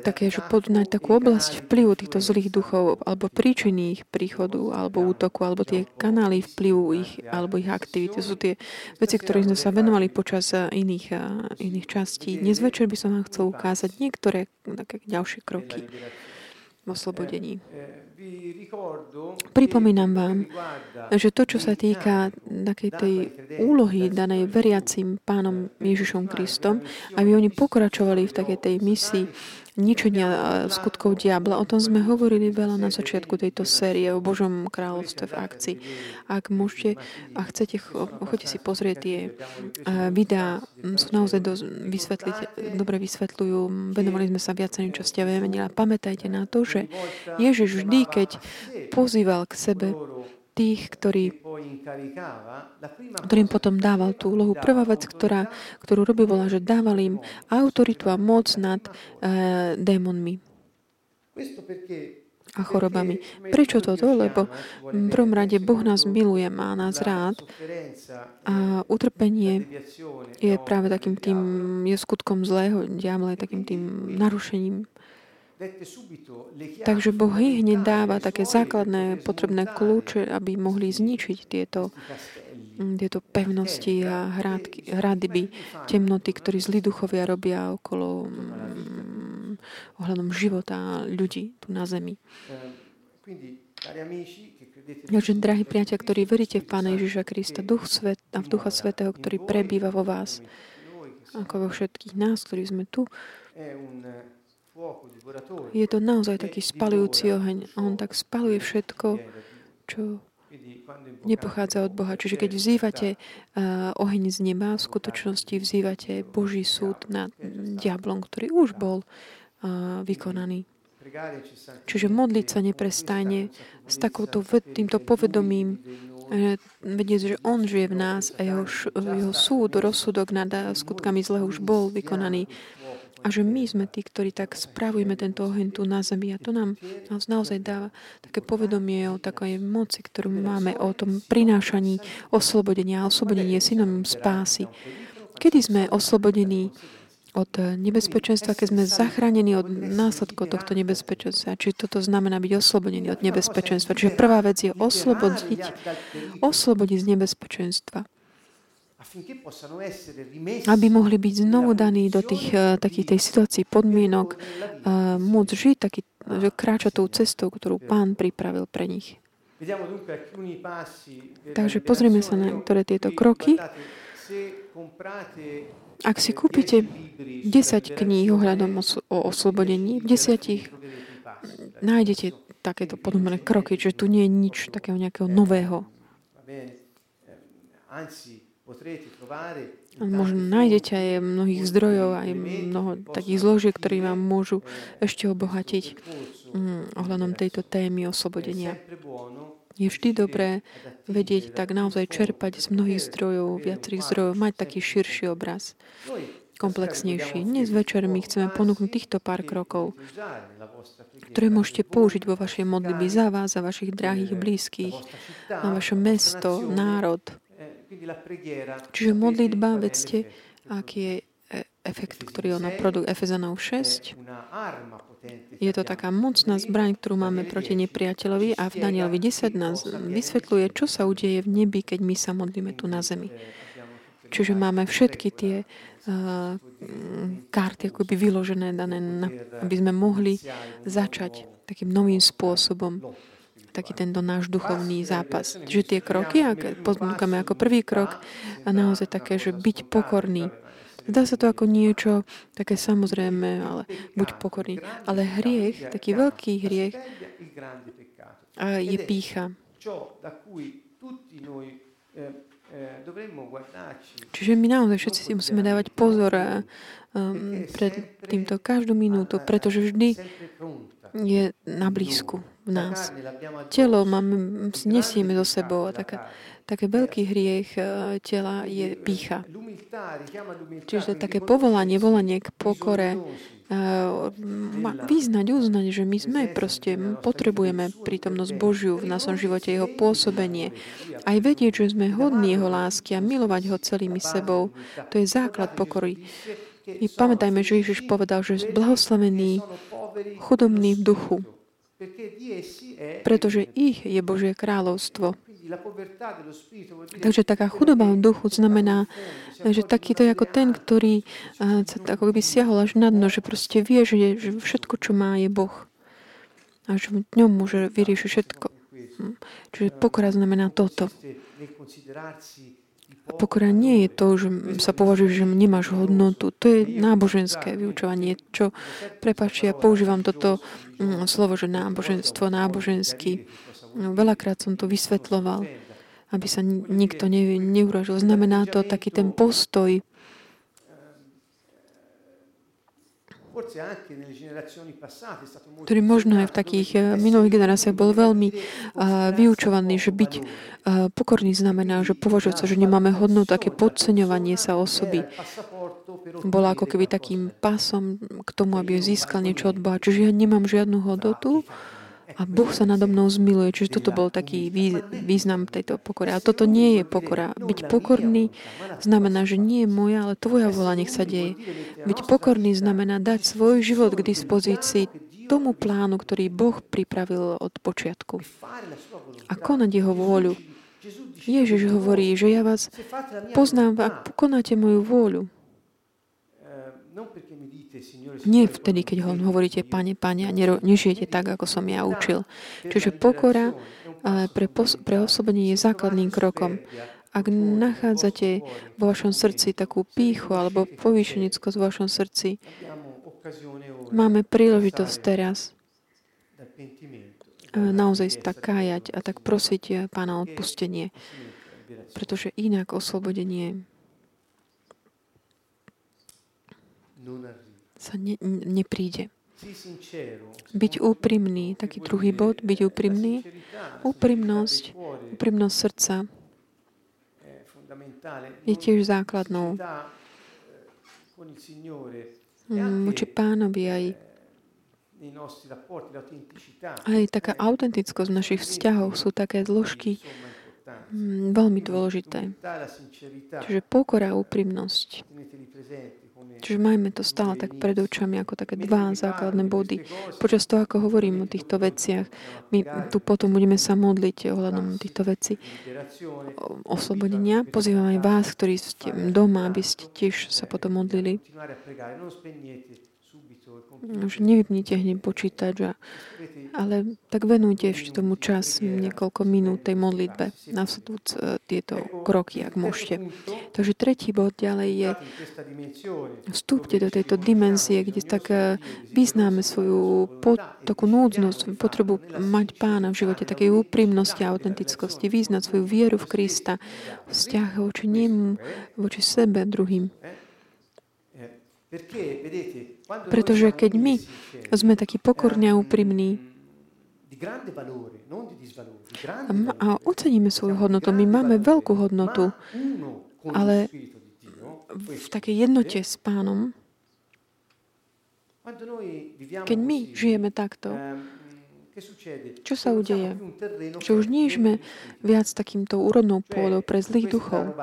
také, že takú oblasť vplyvu týchto zlých duchov alebo príčiny ich príchodu alebo útoku alebo tie kanály vplyvu ich alebo ich aktivity. To sú tie veci, ktoré sme sa venovali počas iných, iných častí. Dnes večer by som vám chcel ukázať niektoré také ďalšie kroky oslobodení. Pripomínam vám, že to, čo sa týka takej tej úlohy danej veriacim pánom Ježišom Kristom, aby oni pokračovali v takej tej misii ničenia skutkov diabla. O tom sme hovorili veľa na začiatku tejto série o Božom kráľovstve v akcii. Ak môžete a chcete, choďte si pozrieť tie videá, sú naozaj dosť vysvetliť, dobre vysvetľujú. Venovali sme sa viacerým častiam a pamätajte na to, že Ježiš vždy, keď pozýval k sebe tých, ktorí, ktorým potom dával tú úlohu. Prvá vec, ktorá, ktorú robil, bola, že dával im autoritu a moc nad e, démonmi a chorobami. Prečo toto? Lebo v prvom rade Boh nás miluje, má nás rád a utrpenie je práve takým tým, je skutkom zlého diabla, je takým tým narušením Takže Boh hneď dáva také základné potrebné kľúče, aby mohli zničiť tieto, tieto pevnosti a hrádky, hradby, temnoty, ktorí zlí duchovia robia okolo um, ohľadom života ľudí tu na zemi. Takže, drahí priateľ, ktorí veríte v Pána Ježiša Krista, Duch Svet a v Ducha Svetého, ktorý prebýva vo vás, ako vo všetkých nás, ktorí sme tu, je to naozaj taký spalujúci oheň. On tak spaluje všetko, čo nepochádza od Boha. Čiže keď vzývate uh, oheň z neba, v skutočnosti vzývate Boží súd nad diablom, ktorý už bol uh, vykonaný. Čiže modliť sa neprestajne s takouto, týmto povedomím, vedieť, že On žije v nás a jeho, jeho súd, rozsudok nad skutkami zlého už bol vykonaný a že my sme tí, ktorí tak spravujeme tento oheň tu na zemi. A to nám nás naozaj dáva také povedomie o takej moci, ktorú máme, o tom prinášaní oslobodenia. A oslobodenie je synom spásy. Kedy sme oslobodení od nebezpečenstva, keď sme zachránení od následkov tohto nebezpečenstva. Či toto znamená byť oslobodený od nebezpečenstva. Čiže prvá vec je oslobodiť, oslobodiť z nebezpečenstva aby mohli byť znovu daní do tých uh, takých tej situácií podmienok, uh, môcť žiť taký, že kráča tou cestou, ktorú Pán pripravil pre nich. Takže pozrieme sa na niektoré tieto kroky. Ak si kúpite 10 kníh ohľadom o oslobodení, v 10 nájdete takéto podobné kroky, že tu nie je nič takého nejakého nového. Možno nájdete aj mnohých zdrojov, aj mnoho takých zložiek, ktorí vám môžu ešte obohatiť mm, ohľadom tejto témy oslobodenia. Je vždy dobré vedieť tak naozaj čerpať z mnohých zdrojov, viacerých zdrojov, mať taký širší obraz, komplexnejší. Dnes večer my chceme ponúknuť týchto pár krokov, ktoré môžete použiť vo vašej modlitbe za vás, za vašich drahých blízkych, na vaše mesto, národ, Čiže modlitba, vedzte, aký je e, efekt, ktorý on produkt Efezanov 6. Je to taká mocná zbraň, ktorú máme proti nepriateľovi a v Danielovi 10 nás vysvetľuje, čo sa udeje v nebi, keď my sa modlíme tu na zemi. Čiže máme všetky tie uh, karty akoby vyložené, dané, aby sme mohli začať takým novým spôsobom taký tento náš duchovný zápas. Že tie kroky, ak ponúkame ako prvý krok, a naozaj také, že byť pokorný. Zdá sa to ako niečo také samozrejme, ale buď pokorný. Ale hriech, taký veľký hriech, je pícha. Čiže my naozaj všetci si musíme dávať pozor um, pred týmto každú minútu, pretože vždy je na blízku v nás. Telo máme, nesieme so sebou a také, také veľký hriech eh, tela je pícha. Čiže také povolanie, volanie k pokore, vyznať, uznať, že my sme proste, potrebujeme prítomnosť Božiu v našom živote, jeho pôsobenie. Aj vedieť, že sme hodní jeho lásky a milovať ho celými sebou, to je základ pokory. I pamätajme, že Ježiš povedal, že blahoslavený chudobný v duchu, pretože ich je Božie kráľovstvo. Takže taká chudoba v duchu znamená, že takýto je ako ten, ktorý sa ako by siahol až na dno, že proste vie, že, že všetko, čo má, je Boh. A že v ňom môže vyriešiť všetko. Hm. Čiže pokora znamená toto. Pokora nie je to, že sa považuje, že nemáš hodnotu. To je náboženské vyučovanie. Čo, prepáči, ja používam toto hm, slovo, že náboženstvo, náboženský. Veľakrát som to vysvetloval, aby sa nikto ne, neuražil. Znamená to taký ten postoj, ktorý možno aj v takých minulých generáciách bol veľmi vyučovaný, že byť pokorný znamená, že považovať sa, že nemáme hodnotu, také podceňovanie sa osoby bola ako keby takým pasom k tomu, aby získal niečo od Boha. Čiže ja nemám žiadnu hodnotu, a Boh sa nado mnou zmiluje. Čiže toto bol taký význam tejto pokory. A toto nie je pokora. Byť pokorný znamená, že nie je moja, ale tvoja vola nech sa deje. Byť pokorný znamená dať svoj život k dispozícii tomu plánu, ktorý Boh pripravil od počiatku. A konať jeho vôľu. Ježiš hovorí, že ja vás poznám, ak konáte moju vôľu. Nie vtedy, keď ho hovoríte, pane, pane, a nežijete tak, ako som ja učil. Čiže pokora pre, pos- pre osobenie je základným krokom. Ak nachádzate vo vašom srdci takú píchu alebo povýšenickosť vo vašom srdci, máme príležitosť teraz naozaj tak kájať a tak prosiť Pána odpustenie, pretože inak oslobodenie sa ne, nepríde. Byť úprimný, taký druhý bod, byť úprimný. Úprimnosť, úprimnosť srdca je tiež základnou. Voči pánovi aj aj taká autentickosť v našich vzťahov sú také zložky veľmi dôležité. Čiže pokora a úprimnosť. Čiže majme to stále tak pred očami ako také dva základné body. Počas toho, ako hovorím o týchto veciach, my tu potom budeme sa modliť ohľadom týchto vecí oslobodenia. Pozývam aj vás, ktorí ste doma, aby ste tiež sa potom modlili. Už nevypnite hneď počítač, ale tak venujte ešte tomu čas, niekoľko minút tej modlitbe, nasledujúc e, tieto kroky, ak môžete. Takže tretí bod ďalej je vstúpte do tejto dimenzie, kde tak e, vyznáme svoju pot, takú núdznosť, potrebu mať pána v živote, takej úprimnosti a autentickosti, vyznať svoju vieru v Krista, vzťah voči nemu, voči sebe, druhým. Pretože keď my sme takí pokorní a úprimní a oceníme svoju hodnotu, my máme veľkú hodnotu, ale v takej jednote s pánom, keď my žijeme takto, čo sa udeje? Že už nie sme viac takýmto úrodnou pôdou pre zlých duchov.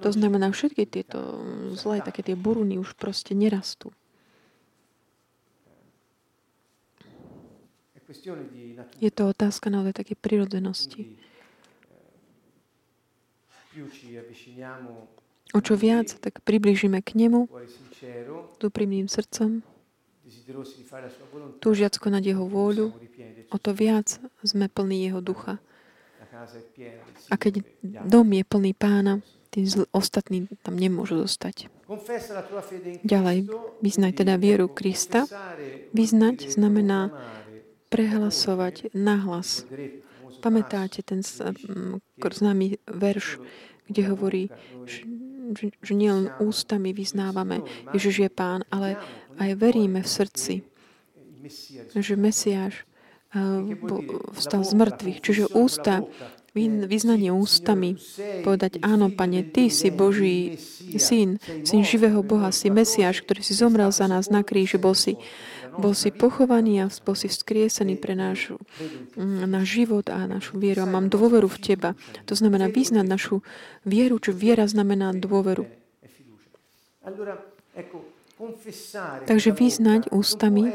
To znamená, všetky tieto zlé, také tie buruny už proste nerastú. Je to otázka naozaj také prirodzenosti. O čo viac, tak približíme k nemu s úprimným srdcom, túžiac konať jeho vôľu, o to viac sme plní jeho ducha. A keď dom je plný pána, tí ostatní tam nemôžu zostať. Ďalej, vyznaj teda vieru Krista. Vyznať znamená prehlasovať nahlas. Pamätáte ten známy verš, kde hovorí, že, že, nielen ústami vyznávame, Ježiš je Pán, ale aj veríme v srdci, že Mesiáš vstal z mŕtvych. Čiže ústa, vyznanie ústami, povedať áno, Pane, Ty si Boží syn, syn živého Boha, si Mesiáš, ktorý si zomrel za nás na kríži, bol si, bol si pochovaný a bol si vzkriesený pre náš, mm, náš život a našu vieru. A mám dôveru v Teba. To znamená vyznať našu vieru, čo viera znamená dôveru. Takže vyznať ústami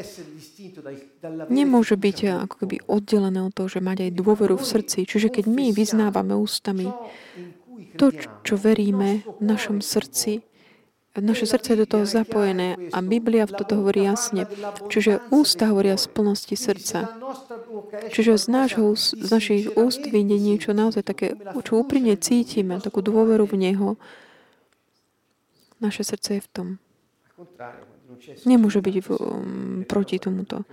nemôže byť ako keby oddelené od toho, že mať aj dôveru v srdci. Čiže keď my vyznávame ústami to, čo veríme v našom srdci, naše srdce je do toho zapojené a Biblia v toto hovorí jasne. Čiže ústa hovoria z plnosti srdca. Čiže z, nášho, z našich úst vyjde niečo naozaj také, čo úprimne cítime, takú dôveru v Neho. Naše srdce je v tom. Nemôže byť v, um, proti tomuto.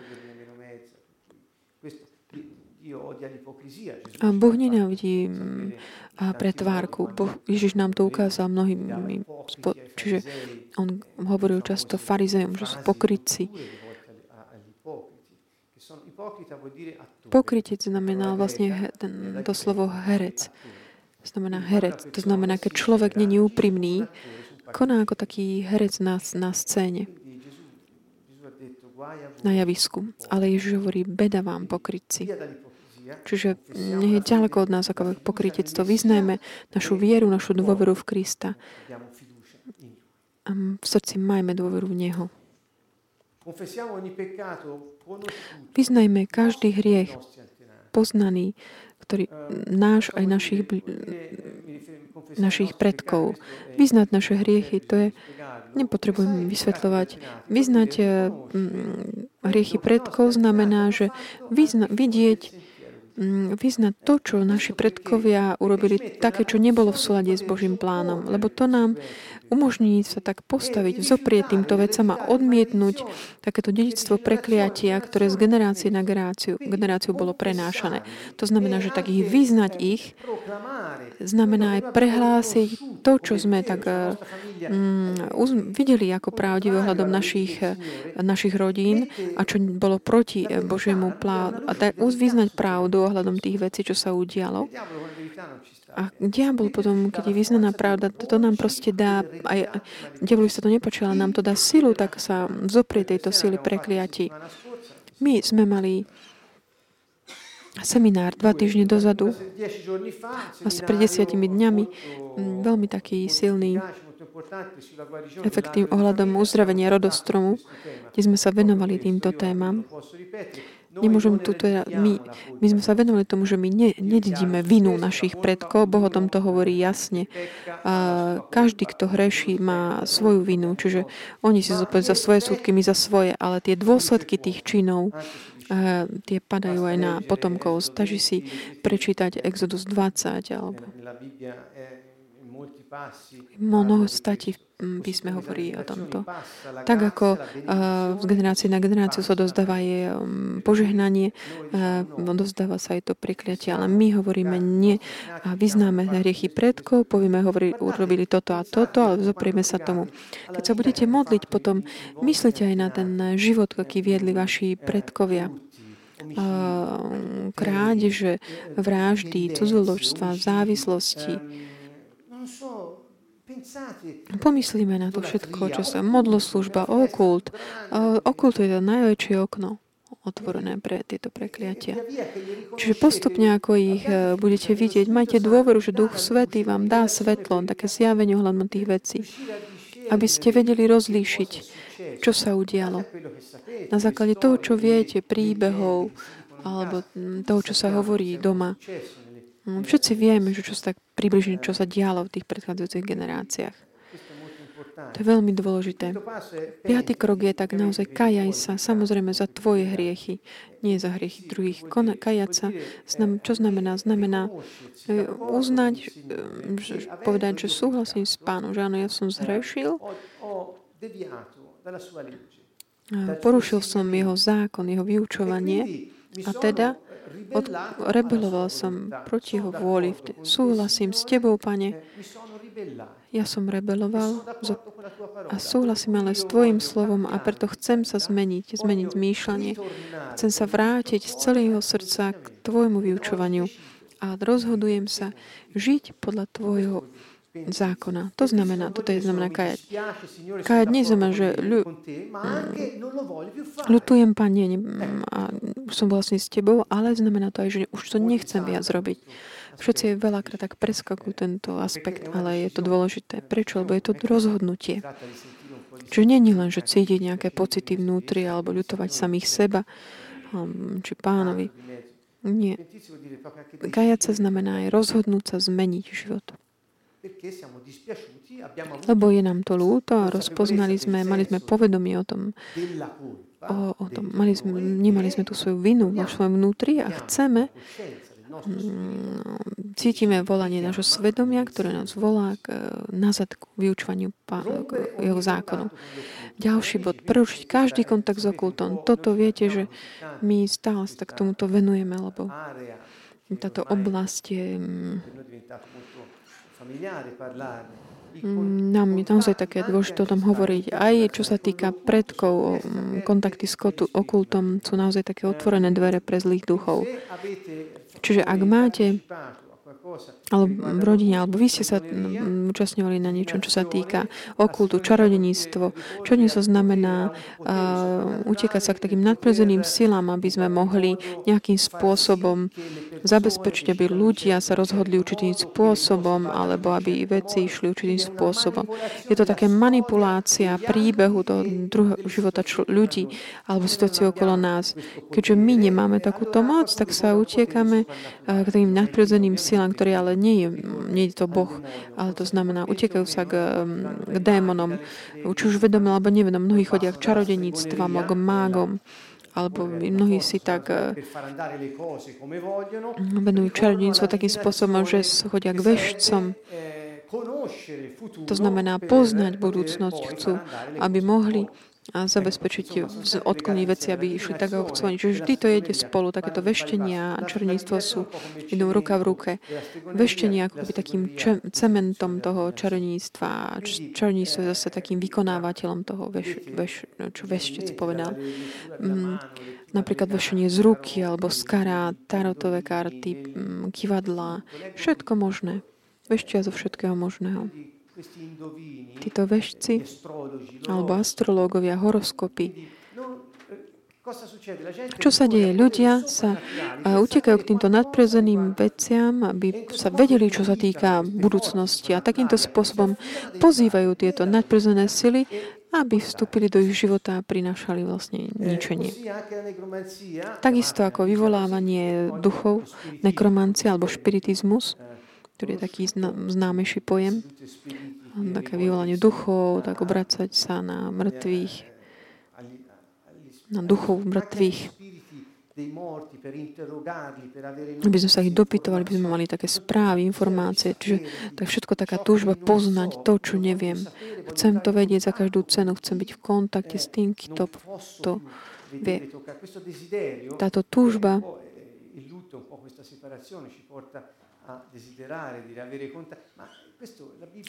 A Boh nenávidí um, pretvárku. Boh, Ježiš nám to ukázal mnohými. Čiže on hovoril často farizejom, že sú pokrytci. Pokrytec znamená vlastne to slovo herec. Znamená herec. To znamená, keď človek není úprimný, koná ako taký herec na, na scéne, na javisku. Ale Ježiš hovorí, beda vám pokrytci. Čiže nie je ďaleko od nás ako pokrytectvo. Vyznajme našu vieru, našu dôveru v Krista. A v srdci majme dôveru v Neho. Vyznajme každý hriech poznaný, ktorý náš aj našich našich predkov. Vyznať naše hriechy, to je, nepotrebujem vysvetľovať. Vyznať hriechy predkov znamená, že vyzna, vidieť Mm, vyznať to, čo naši predkovia urobili také, čo nebolo v súlade s Božím plánom. Lebo to nám umožní sa tak postaviť, vzoprieť týmto vecam a odmietnúť takéto dedictvo prekliatia, ktoré z generácie na generáciu, generáciu bolo prenášané. To znamená, že tak ich vyznať ich, znamená aj prehlásiť to, čo sme tak mm, videli ako pravdivé ohľadom našich, našich rodín a čo bolo proti Božiemu plánu. A tak vyznať pravdu ohľadom tých vecí, čo sa udialo. A diabol potom, keď je vyznaná pravda, toto nám proste dá, aj diabolu sa to nepočíva, nám to dá silu, tak sa zoprie tejto sily prekliati. My sme mali seminár dva týždne dozadu, asi pred desiatimi dňami, veľmi taký silný, efektív ohľadom uzdravenia rodostromu, kde sme sa venovali týmto témam. Nemôžem tu teda, my, my sme sa venovali tomu, že my ne, nedidíme vinu našich predkov. Boh o tomto hovorí jasne. A každý, kto hreší, má svoju vinu. Čiže oni si zopäť za svoje súdky, my za svoje. Ale tie dôsledky tých činov, a tie padajú aj na potomkov. Stačí si prečítať Exodus 20 alebo Mnoho stati v písme hovorí o tomto. Tak ako z generácie na generáciu sa dozdáva je um, požehnanie, dozdáva sa aj to prikliatie, ale my hovoríme nie a vyznáme hriechy predkov, povieme, hovorí, urobili toto a toto, ale zoprieme sa tomu. Keď sa budete modliť potom, myslite aj na ten život, aký viedli vaši predkovia krádeže, vraždy, cudzoložstva, závislosti, Pomyslíme na to všetko, čo sa modloslužba, okult. Okult je to najväčšie okno otvorené pre tieto prekliatia. Čiže postupne, ako ich e, budete vidieť, majte dôveru, že Duch Svetý vám dá svetlo, také zjavenie ohľadom tých vecí, aby ste vedeli rozlíšiť, čo sa udialo. Na základe toho, čo viete, príbehov, alebo toho, čo sa hovorí doma. Mm, všetci vieme, že čo sa tak približne, čo sa dialo v tých predchádzajúcich generáciách. To je veľmi dôležité. Piatý krok je tak naozaj kajaj sa, samozrejme za tvoje hriechy, nie za hriechy druhých. Kajať sa, čo znamená? Znamená e, uznať, e, povedať, že súhlasím s pánom, že áno, ja som zhrešil, porušil som jeho zákon, jeho vyučovanie a teda od, rebeloval som proti jeho vôli. Súhlasím s tebou, pane. Ja som rebeloval a súhlasím ale s tvojim slovom a preto chcem sa zmeniť, zmeniť zmýšľanie. Chcem sa vrátiť z celého srdca k tvojmu vyučovaniu a rozhodujem sa žiť podľa tvojho zákona. To znamená, toto je znamená kajať. Kajať neznamená, že ľu, ľutujem, Pane, a som vlastne s Tebou, ale znamená to aj, že už to nechcem viac robiť. Všetci veľakrát tak preskakujú tento aspekt, ale je to dôležité. Prečo? Lebo je to rozhodnutie. Čiže nie je len, že cítiť nejaké pocity vnútri alebo ľutovať samých seba um, či pánovi. Nie. Kajať sa znamená aj rozhodnúť sa zmeniť život. Lebo je nám to ľúto a rozpoznali sme, mali sme povedomie o tom, o, o tom mali sme, nemali sme tú svoju vinu vo svojom vnútri a chceme, mm, cítime volanie nášho svedomia, ktoré nás volá k, nazad k vyučovaniu k jeho zákonu. Ďalší bod, prerušiť každý kontakt s okultom. Toto viete, že my stále sa tak tomuto venujeme, lebo táto oblasť je mm, Mm, nám je naozaj také dôležité o tom hovoriť. Aj čo sa týka predkov, mm, kontakty s okultom sú naozaj také otvorené dvere pre zlých duchov. Čiže ak máte alebo v rodine, alebo vy ste sa účastňovali na niečom, čo sa týka okultu, čarodeníctvo. Čarodeníctvo znamená uh, utekať sa k takým nadprirodzeným silám, aby sme mohli nejakým spôsobom zabezpečiť, aby ľudia sa rozhodli určitým spôsobom, alebo aby veci išli určitým spôsobom. Je to také manipulácia príbehu toho druhého života čl- ľudí alebo situácií okolo nás. Keďže my nemáme takúto moc, tak sa utiekame uh, k tým nadprirodzeným silám, ktoré ale nie je, nie je to Boh, ale to znamená, utekajú sa k, k démonom, či už vedome alebo nevedome. Mnohí chodia k čarodeníctvam, k mágom, alebo mnohí si tak eh, venujú čarodeníctvo takým spôsobom, že chodia k vešcom, to znamená poznať budúcnosť chcú, aby mohli a zabezpečiť odklony veci, aby išli tak, ako chcú. Čiže vždy to jede spolu. Takéto veštenia a čarodeníctvo sú idú ruka v ruke. Veštenie ako by takým cementom toho čarodeníctva. Čarodeníctvo je zase takým vykonávateľom toho, veš, veš, čo veštec povedal. Mm, napríklad vešenie z ruky alebo z karát, tarotové karty, mm, kivadla, všetko možné. Veštia zo všetkého možného. Títo vešci alebo astrológovia, horoskopy. Čo sa deje? Ľudia sa utekajú k týmto nadprezeným veciam, aby sa vedeli, čo sa týka budúcnosti a takýmto spôsobom pozývajú tieto nadprezené sily, aby vstúpili do ich života a prinášali vlastne ničenie. Takisto ako vyvolávanie duchov, nekromancia alebo špiritizmus, ktorý je taký známejší pojem, také vyvolanie duchov, tak obracať sa na mŕtvych, na duchov mŕtvych, aby sme sa ich dopytovali, aby sme mali také správy, informácie. Čiže tak všetko taká túžba poznať to, čo neviem. Chcem to vedieť za každú cenu, chcem byť v kontakte s tým, kto to vie. Táto túžba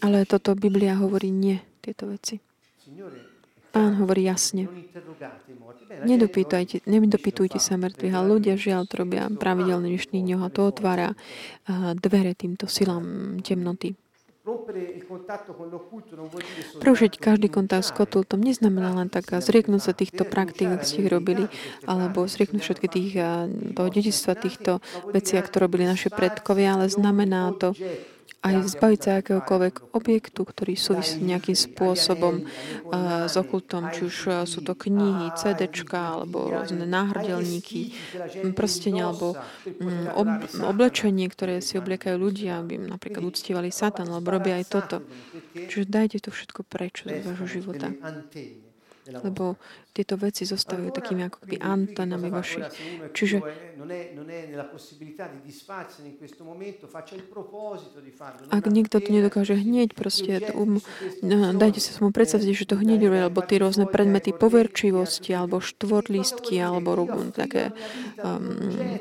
ale toto Biblia hovorí nie, tieto veci. Pán hovorí jasne. Nedopýtajte, nedopýtujte sa mŕtvych, ale ľudia žiaľ to robia pravidelne dnešných dňoch a to otvára dvere týmto silám temnoty. Prerušiť každý kontakt s kotultom neznamená len tak zrieknúť sa týchto praktík, ak ste ich robili, alebo zrieknúť všetky tých, toho dedičstva týchto vecí, ktoré robili naše predkovia, ale znamená to aj zbaviť sa akéhokoľvek objektu, ktorý súvisí nejakým spôsobom uh, s okultom, či už sú to knihy, CDčka, alebo rôzne náhrdelníky, prstenia, alebo um, ob, oblečenie, ktoré si obliekajú ľudia, aby napríklad uctievali Satan, alebo robia aj toto. Čiže dajte to všetko preč z vášho života lebo tieto veci zostávajú takými ako keby antenami vaši. Čiže ak niekto to nedokáže hneď, proste um, dajte sa mu predstaviť, že to hneď robí, alebo tie rôzne predmety poverčivosti, alebo štvorlístky, alebo také um,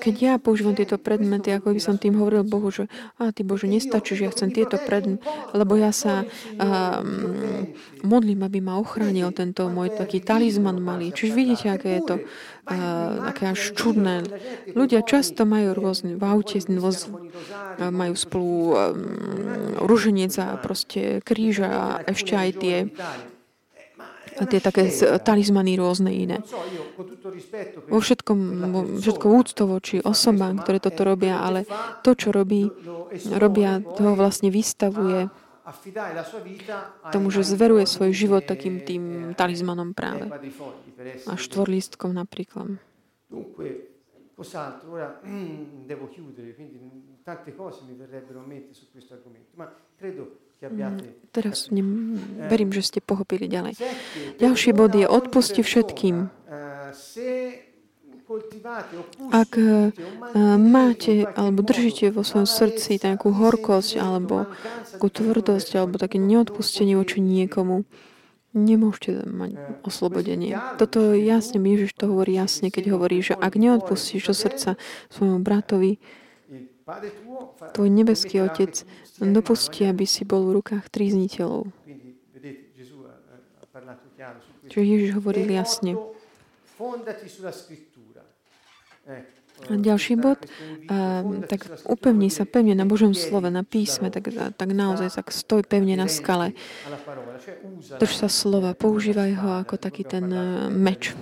keď ja používam tieto predmety, ako by som tým hovoril Bohu, že a ty Bože, nestačí, že ja chcem tieto predmety, lebo ja sa um, modlím, aby ma ochránil tento môj taký talizman malý. Čiže vidíte, aké je to uh, také až čudné. Ľudia často majú rôzne v aute, rôz, majú spolu um, ruženec a proste kríža a ešte aj tie tie také talizmany rôzne iné. Vo všetkom, vo všetko úcto voči osobám, ktoré toto robia, ale to, čo robí, robia, toho vlastne vystavuje tomu, že zveruje svoj život takým tým talizmanom práve. A štvorlístkom napríklad. Cos'altro, ora devo chiudere, quindi tante cose mi verrebbero a mente su questo argomento, ma credo Mm, teraz nem, verím, že ste pochopili ďalej. Ďalší bod je odpusti všetkým. Ak uh, máte alebo držíte vo svojom srdci takú horkosť alebo takú tvrdosť alebo také neodpustenie voči niekomu, nemôžete mať oslobodenie. Toto jasne, Ježiš to hovorí jasne, keď hovorí, že ak neodpustíš do srdca svojmu bratovi, tvoj nebeský Otec dopustí, aby si bol v rukách trízniteľov. Čiže Ježiš hovoril jasne. A ďalší bod, a, tak upevni sa pevne na Božom slove, na písme, tak, tak naozaj tak stoj pevne na skale. Drž sa slova, používaj ho ako taký ten meč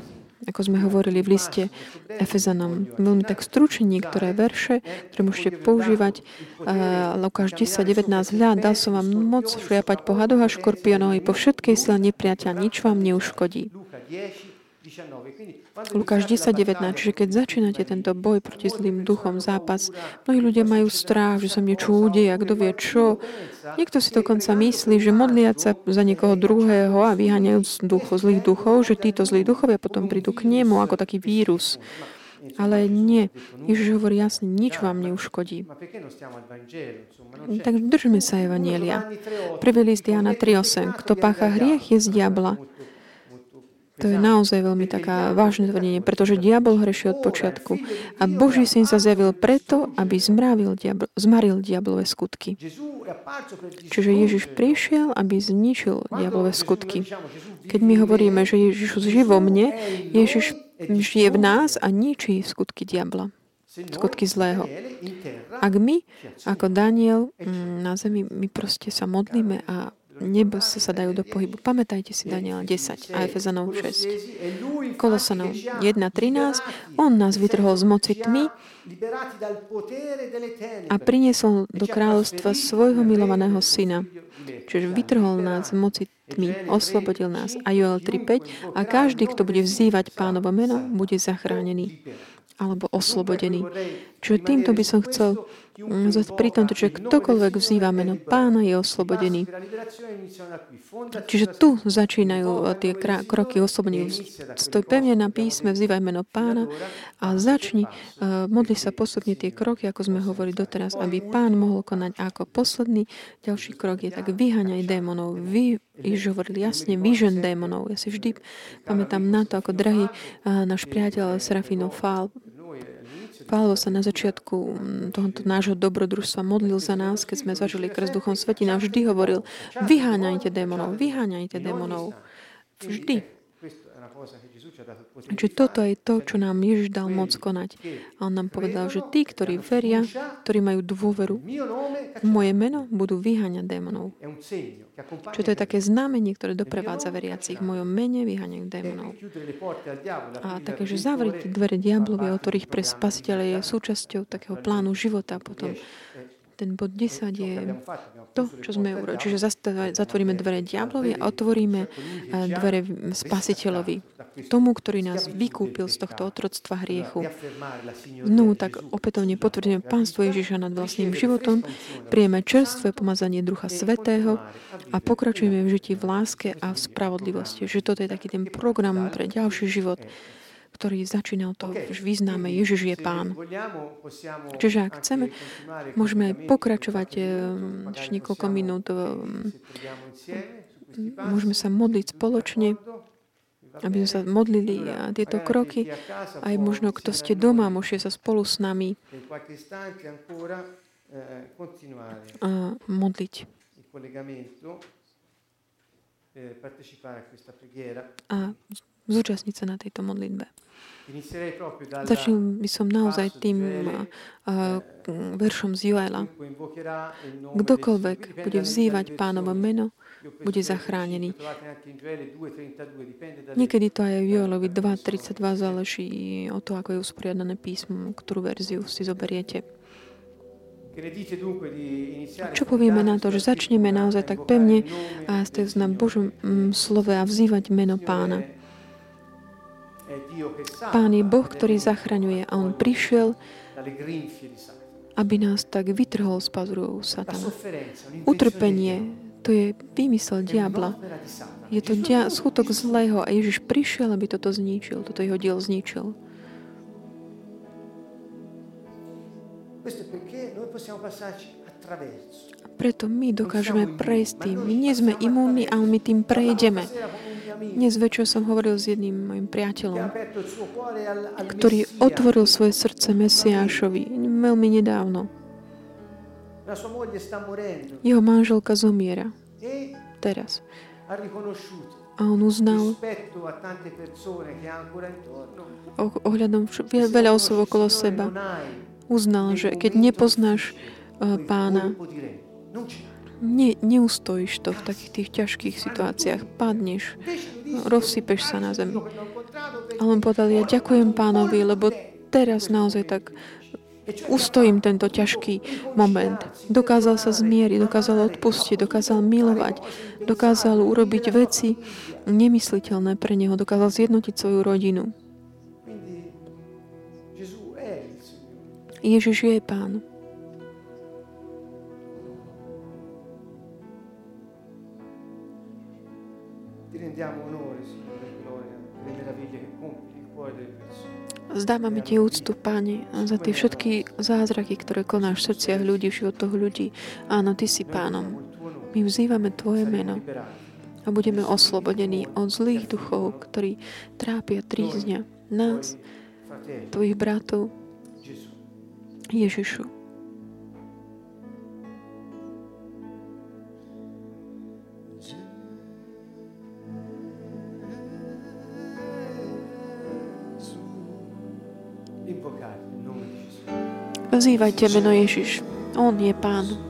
ako sme hovorili v liste Efezanom. Veľmi tak stručne niektoré verše, ktoré môžete používať. Uh, Lukáš 10, 19. Hľa, dal som vám moc šliapať po hadoch a škorpiónov i po všetkej sile nepriateľ, nič vám neuškodí. Lukáš 10, 19. Čiže keď začínate tento boj proti zlým duchom, zápas, mnohí ľudia majú strach, že sa niečo udeje, a kto vie čo. Niekto si dokonca myslí, že modliať sa za niekoho druhého a vyháňajú duchu, zlých duchov, že títo zlí duchovia potom prídu k nemu ako taký vírus. Ale nie. Ježiš hovorí jasne, nič vám neuškodí. Tak držme sa Evanielia. Prvý list Jana 3.8. Kto pácha hriech, je z diabla. To je naozaj veľmi taká vážne tvrdenie, pretože diabol hreší od počiatku. A Boží syn sa zjavil preto, aby diablo, zmaril diablové skutky. Čiže Ježiš prišiel, aby zničil diablové skutky. Keď my hovoríme, že Ježiš žije vo mne, Ježiš žije v nás a ničí skutky diabla skutky zlého. Ak my, ako Daniel mm, na zemi, my proste sa modlíme a nebo sa dajú do pohybu. Pamätajte si Daniela 10 a Efezanov 6. Kolosanov 1.13. On nás vytrhol z moci tmy a priniesol do kráľovstva svojho milovaného syna. Čiže vytrhol nás z moci tmy, oslobodil nás. A Joel 3.5. A každý, kto bude vzývať pánovo meno, bude zachránený alebo oslobodený. Čiže týmto by som chcel pri tomto, že ktokoľvek vzýva meno pána, je oslobodený. Čiže tu začínajú tie kroky oslobodení. Stoj pevne na písme, vzývaj meno pána a začni uh, modli sa postupne tie kroky, ako sme hovorili doteraz, aby pán mohol konať ako posledný. Ďalší krok je tak vyhaňaj démonov. Vy, Ježiš hovoril jasne, vyžen démonov. Ja si vždy pamätám na to, ako drahý uh, náš priateľ Serafino Fál Pálvo sa na začiatku mm, tohoto nášho dobrodružstva modlil za nás, keď sme zažili krst Duchom Svetina. Vždy hovoril, vyháňajte démonov, vyháňajte démonov. Vždy. Čiže toto je to, čo nám Ježiš dal moc konať. A on nám povedal, že tí, ktorí veria, ktorí majú dôveru moje meno, budú vyháňať démonov. Čo to je také znamenie, ktoré doprevádza veriacich. V mojom mene vyháňajú démonov. A také, že zavrieť dvere diablovi a otvoriť pre spasiteľa je súčasťou takého plánu života potom ten bod 10 je to, čo sme urobili. Čiže zatvoríme dvere diablovi a otvoríme eh, dvere spasiteľovi. Tomu, ktorý nás vykúpil z tohto otroctva hriechu. No, tak opätovne potvrdíme pánstvo Ježiša nad vlastným životom, prijeme čerstvé pomazanie Ducha Svetého a pokračujeme v žití v láske a v spravodlivosti. Že toto je taký ten program pre ďalší život ktorý začína to, že vyznáme, Ježiš je Pán. Čiže ak chceme, môžeme aj pokračovať ešte niekoľko minút. Môžeme sa modliť spoločne. aby sme sa modlili a tieto kroky, aj možno kto ste doma, môžete sa spolu s nami eh, a modliť. preghiera. A zúčastniť sa na tejto modlitbe. Začal by som naozaj tým a, veršom z Joela. Kdokoľvek bude vzývať pánovo meno, bude zachránený. lo trovate anche in Gioele 2:32, dipende dalle Niekedy to aj v Joelovi 2.32 záleží od toho, ako je usporiadané písmo, ktorú verziu si zoberiete. Čo povieme na to, že začneme naozaj tak pevne a ste Signore? Božom mm, slove a vzývať meno pána. Pán je Boh, ktorý zachraňuje a On prišiel, aby nás tak vytrhol z pazurov satana. Utrpenie, to je vymysel è diabla. Je to dia- skutok zlého a Ježiš prišiel, aby toto zničil, toto jeho diel zničil. Preto my dokážeme prejsť tým. My nie sme imúnni, ale my tým prejdeme. Dnes večer som hovoril s jedným mojim priateľom, ktorý otvoril svoje srdce Mesiášovi veľmi nedávno. Jeho manželka zomiera teraz. A on uznal ohľadom veľa conosci okolo seba. Uznal, že keď nepoznáš eh, pána, ne, neustojíš to v takých tých ťažkých situáciách. Padneš, rozsypeš sa na zemi. "Io che l'ho incontrato perché Ale on povedal, ja ďakujem pánovi, lebo teraz naozaj tak ustojím tento ťažký moment. Dokázal sa zmieriť, dokázal odpustiť, dokázal milovať, dokázal urobiť veci nemysliteľné pre neho, dokázal zjednotiť svoju rodinu. Ježiš je pán. Rendiamo onore, Signore, e gloria delle meraviglie che compi nel cuore delle persone. Zdávame Ti úctu, Pane, za tie všetky zázraky, ktoré konáš v srdciach ľudí, v životoch ľudí. Áno, Ty si pánom. il My vzývame Tvoje meno a budeme oslobodení od zlých duchov, ktorí trápia, tríznia nás, Tvojich bratov. Ježišu. Vzývajte meno Ježiš. On je pán.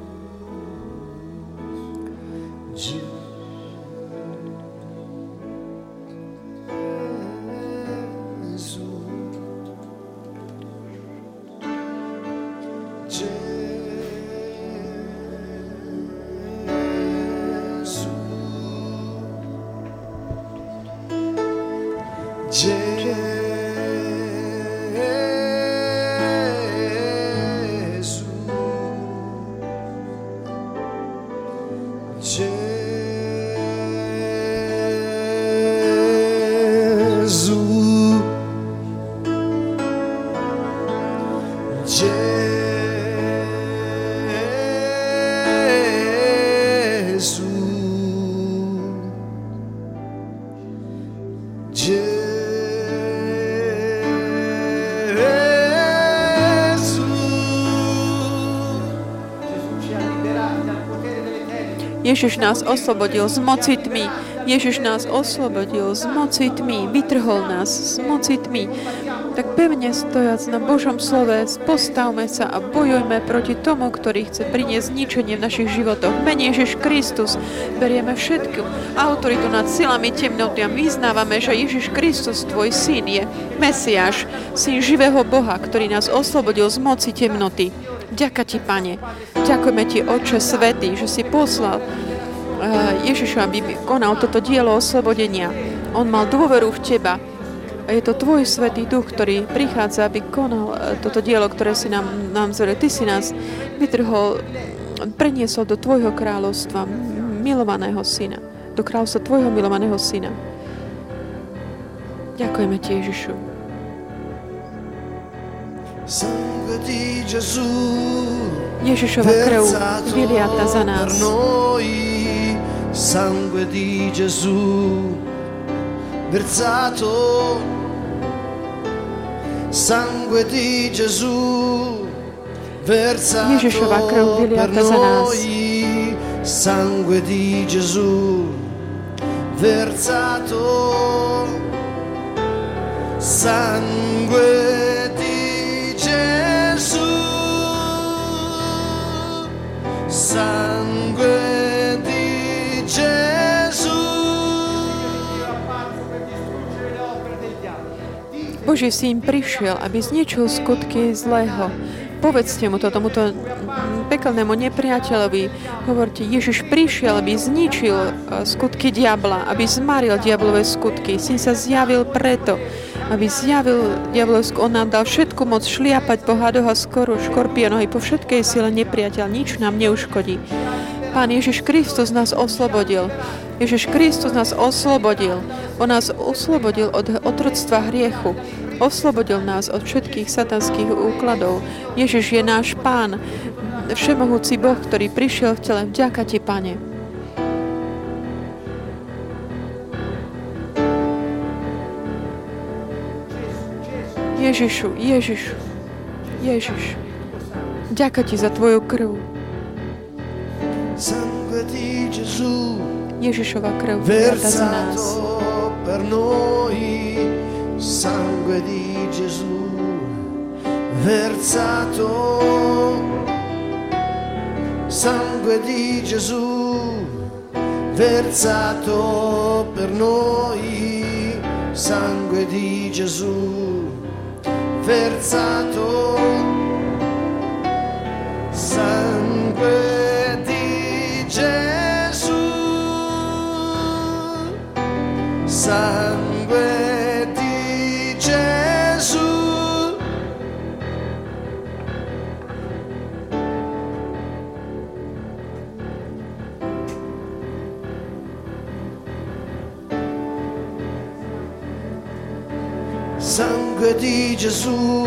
Ježiš nás oslobodil z moci tmy. Ježiš nás oslobodil z moci tmy. Vytrhol nás z moci tmy. Tak pevne stojac na Božom slove, postavme sa a bojujme proti tomu, ktorý chce priniesť zničenie v našich životoch. Mene Ježiš Kristus berieme všetku autoritu nad silami temnoty a vyznávame, že Ježiš Kristus, tvoj syn, je Mesiáš, syn živého Boha, ktorý nás oslobodil z moci temnoty. Ďaká ti, Pane. Ďakujeme ti, Oče Svetý, že si poslal Ježiša, aby konal toto dielo oslobodenia. On mal dôveru v teba. A je to tvoj Svetý Duch, ktorý prichádza, aby konal eh, toto dielo, ktoré si nám, nám zore. Ty si nás vytrhol, preniesol do tvojho kráľovstva, milovaného syna. Do kráľovstva tvojho milovaného syna. Ďakujeme ti, Ježišu. Ježišova krv vyliata za nás. Sangue di Gesù versato, sangue di Gesù, versato per noi, sangue di Gesù, versato, sangue di Gesù, sangue di Gesù. Boží syn prišiel, aby zničil skutky zlého. Povedzte mu to, tomuto pekelnému nepriateľovi. Hovorte, Ježiš prišiel, aby zničil e, skutky diabla, aby zmaril diablové skutky. Syn sa zjavil preto, aby zjavil diablové skutky. On nám dal všetku moc šliapať po hadoch a skoro škorpiónoch i po všetkej sile nepriateľ. Nič nám neuškodí. Pán Ježiš Kristus nás oslobodil. Ježiš Kristus nás oslobodil. On nás oslobodil od otroctva hriechu. Oslobodil nás od všetkých satanských úkladov. Ježiš je náš Pán, všemohúci Boh, ktorý prišiel v tele. Vďaka Ti, Pane. Ježišu, Ježišu, Ježiš. Ďaká Ti za Tvoju krv. Sangue di Gesù, Ježišova krv vyliata za nás. versato per noi, sangue di Gesù, versato, sangue di Gesù, versato per noi, sangue di Gesù, versato, sangue sangue di Gesù. Sangue di Gesù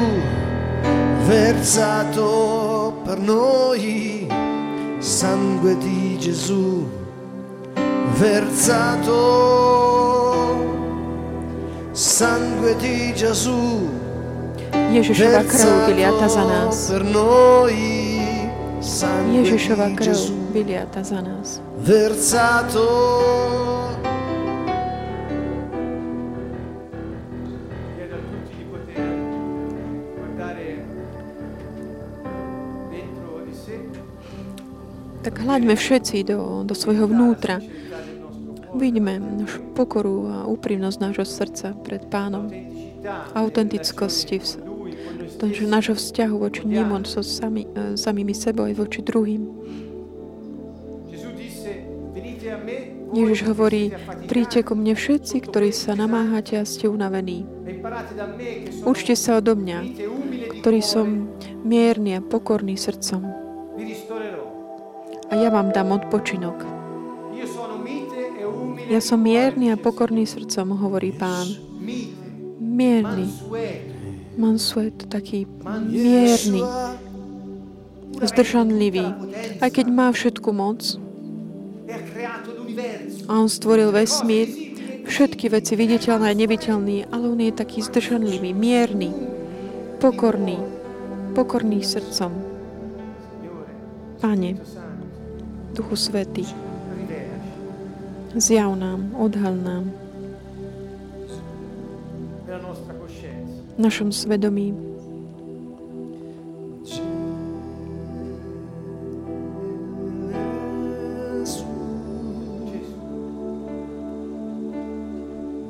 versato per noi, sangue di Gesù versato, Ježišova krv vyliata za versato nás. per noi, sangue Ježišova krv Gesù vyliata za nás. versato. Tak hľaďme všetci do, do svojho vnútra. Vidíme pokoru a úprimnosť nášho srdca pred Pánom. Autentickosti v, nášho vzťahu voči nemu, so sami, e, samými sebou aj voči druhým. Ježiš hovorí, príďte ku mne všetci, ktorí sa namáhate a ste unavení. Učte sa odo mňa, ktorý som mierny a pokorný srdcom. A ja vám dám odpočinok. Ja som mierny a pokorný srdcom, hovorí Pán. Mierny. Mansueto, taký mierny, zdržanlivý. Aj keď má všetku moc a on stvoril vesmír, všetky veci viditeľné a neviditeľné, ale on je taký zdržanlivý, mierny, pokorný, pokorný srdcom. Pane, Duchu Svetý, rivelaci zjav nám, odhal nám nella nostra coscienza. v našom svedomí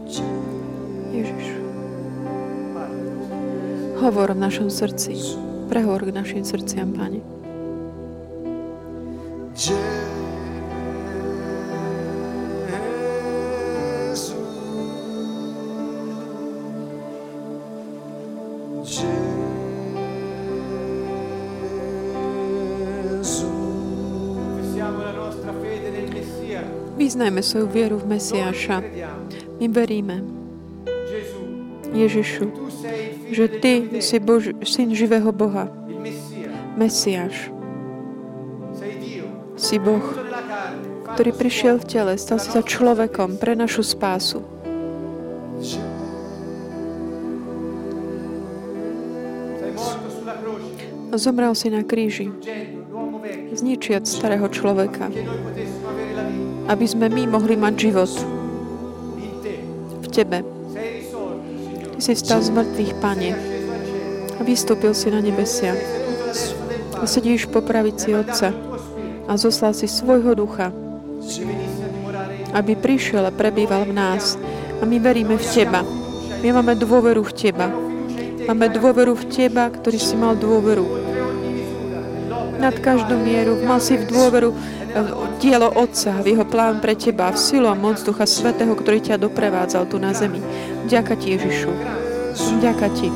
Gesù, Ježiš. parla del nostro Hovor v našom srdci. Prehovor k našim srdciam, Pane. Gesù. vyznajme svoju vieru v Mesiáša. My veríme, Ježišu, že Ty si Bož, Syn živého Boha, Mesiáš. Si Boh, ktorý prišiel v tele, stal si sa človekom pre našu spásu. Zomrel si na kríži, zničiac starého človeka, aby sme my mohli mať život v Tebe. Si vstal z mŕtvych, Pane, a vystúpil si na nebesia. A sedíš po pravici Otca a zoslal si svojho ducha, aby prišiel a prebýval v nás. A my veríme v Teba. My máme dôveru v Teba. Máme dôveru v Teba, ktorý si mal dôveru nad každú mieru. Mal si v dôveru dielo Otca, v jeho plán pre teba, v silu a moc Ducha Svetého, ktorý ťa doprevádzal tu na zemi. Ďaká ti, Ježišu. Ďaká ti.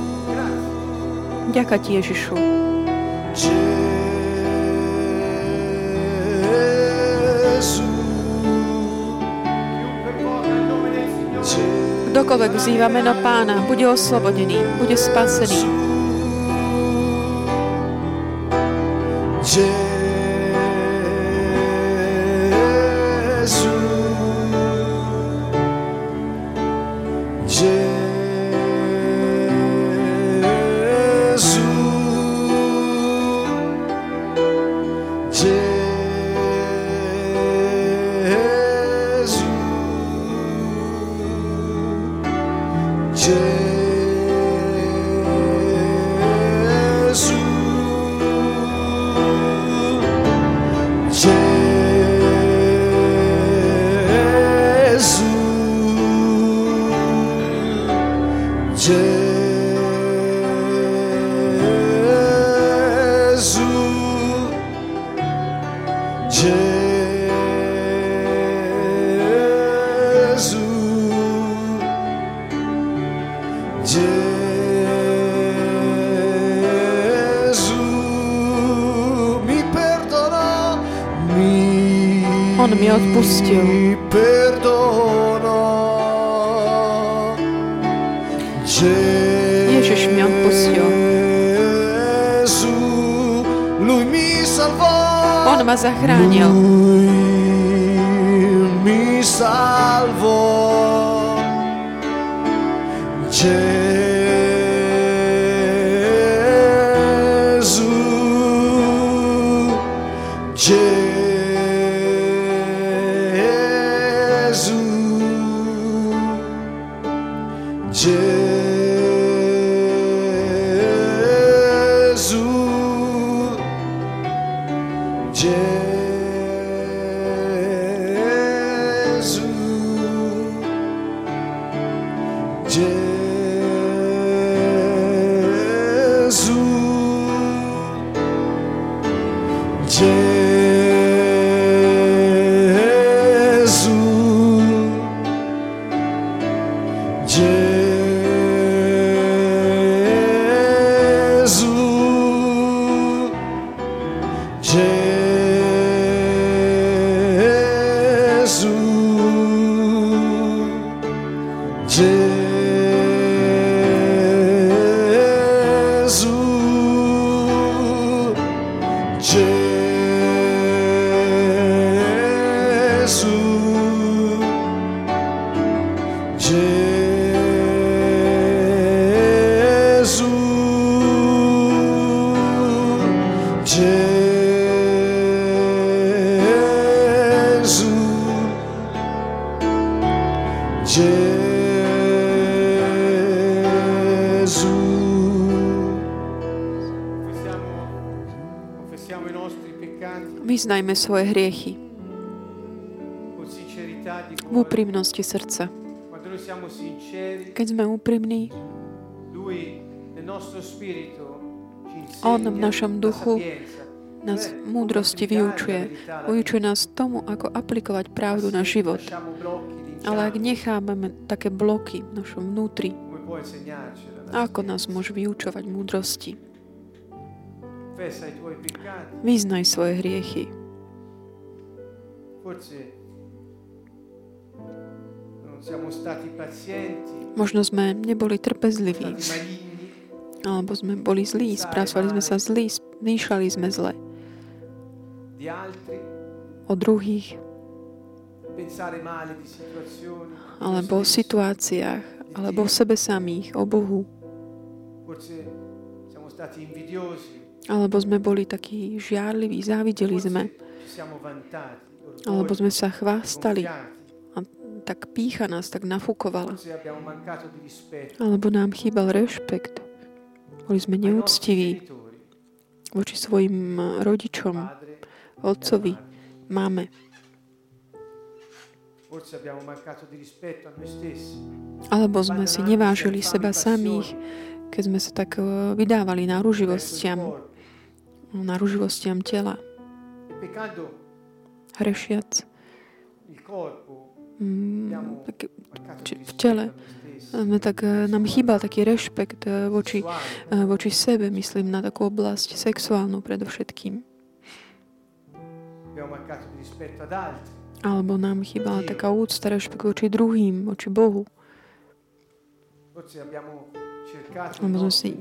Ďaká ti, Ježišu. Kdokoľvek vzýva meno pána, bude oslobodený, bude spasený. Gesù, mi odpustil. perdonò. Ježiš mi odpustil. Gesù, lui mi salvò. On ma zachránil. Gesù, Svoje hriechy v úprimnosti srdca. Keď sme úprimní, On v našom duchu nás múdrosti vyučuje. Vyučuje nás tomu, ako aplikovať pravdu na život. Ale ak necháme také bloky v našom vnútri, ako nás môže vyučovať múdrosti? Vyznaj svoje hriechy. Možno sme neboli trpezliví, alebo sme boli zlí, spracovali sme sa zlí, zmýšľali sme zle. O druhých, alebo o situáciách, alebo o sebe samých, o Bohu. Alebo sme boli takí žiarliví, závideli sme, alebo sme sa chvástali a tak pícha nás tak nafúkovala. Alebo nám chýbal rešpekt. Boli sme neúctiví voči svojim rodičom, otcovi, máme. Alebo sme si nevážili seba samých, keď sme sa tak eh, vydávali verso il náruživostiam, corpo. náruživostiam tela, hrešiac. Mm, tak, v tele. tak, eh, nám chýbal taký rešpekt eh, voči, eh, voči sebe, myslím na takú oblasť sexuálnu predovšetkým. Alebo nám chýbala taká úcta, rešpekt voči druhým, voči Bohu. Alebo sme si-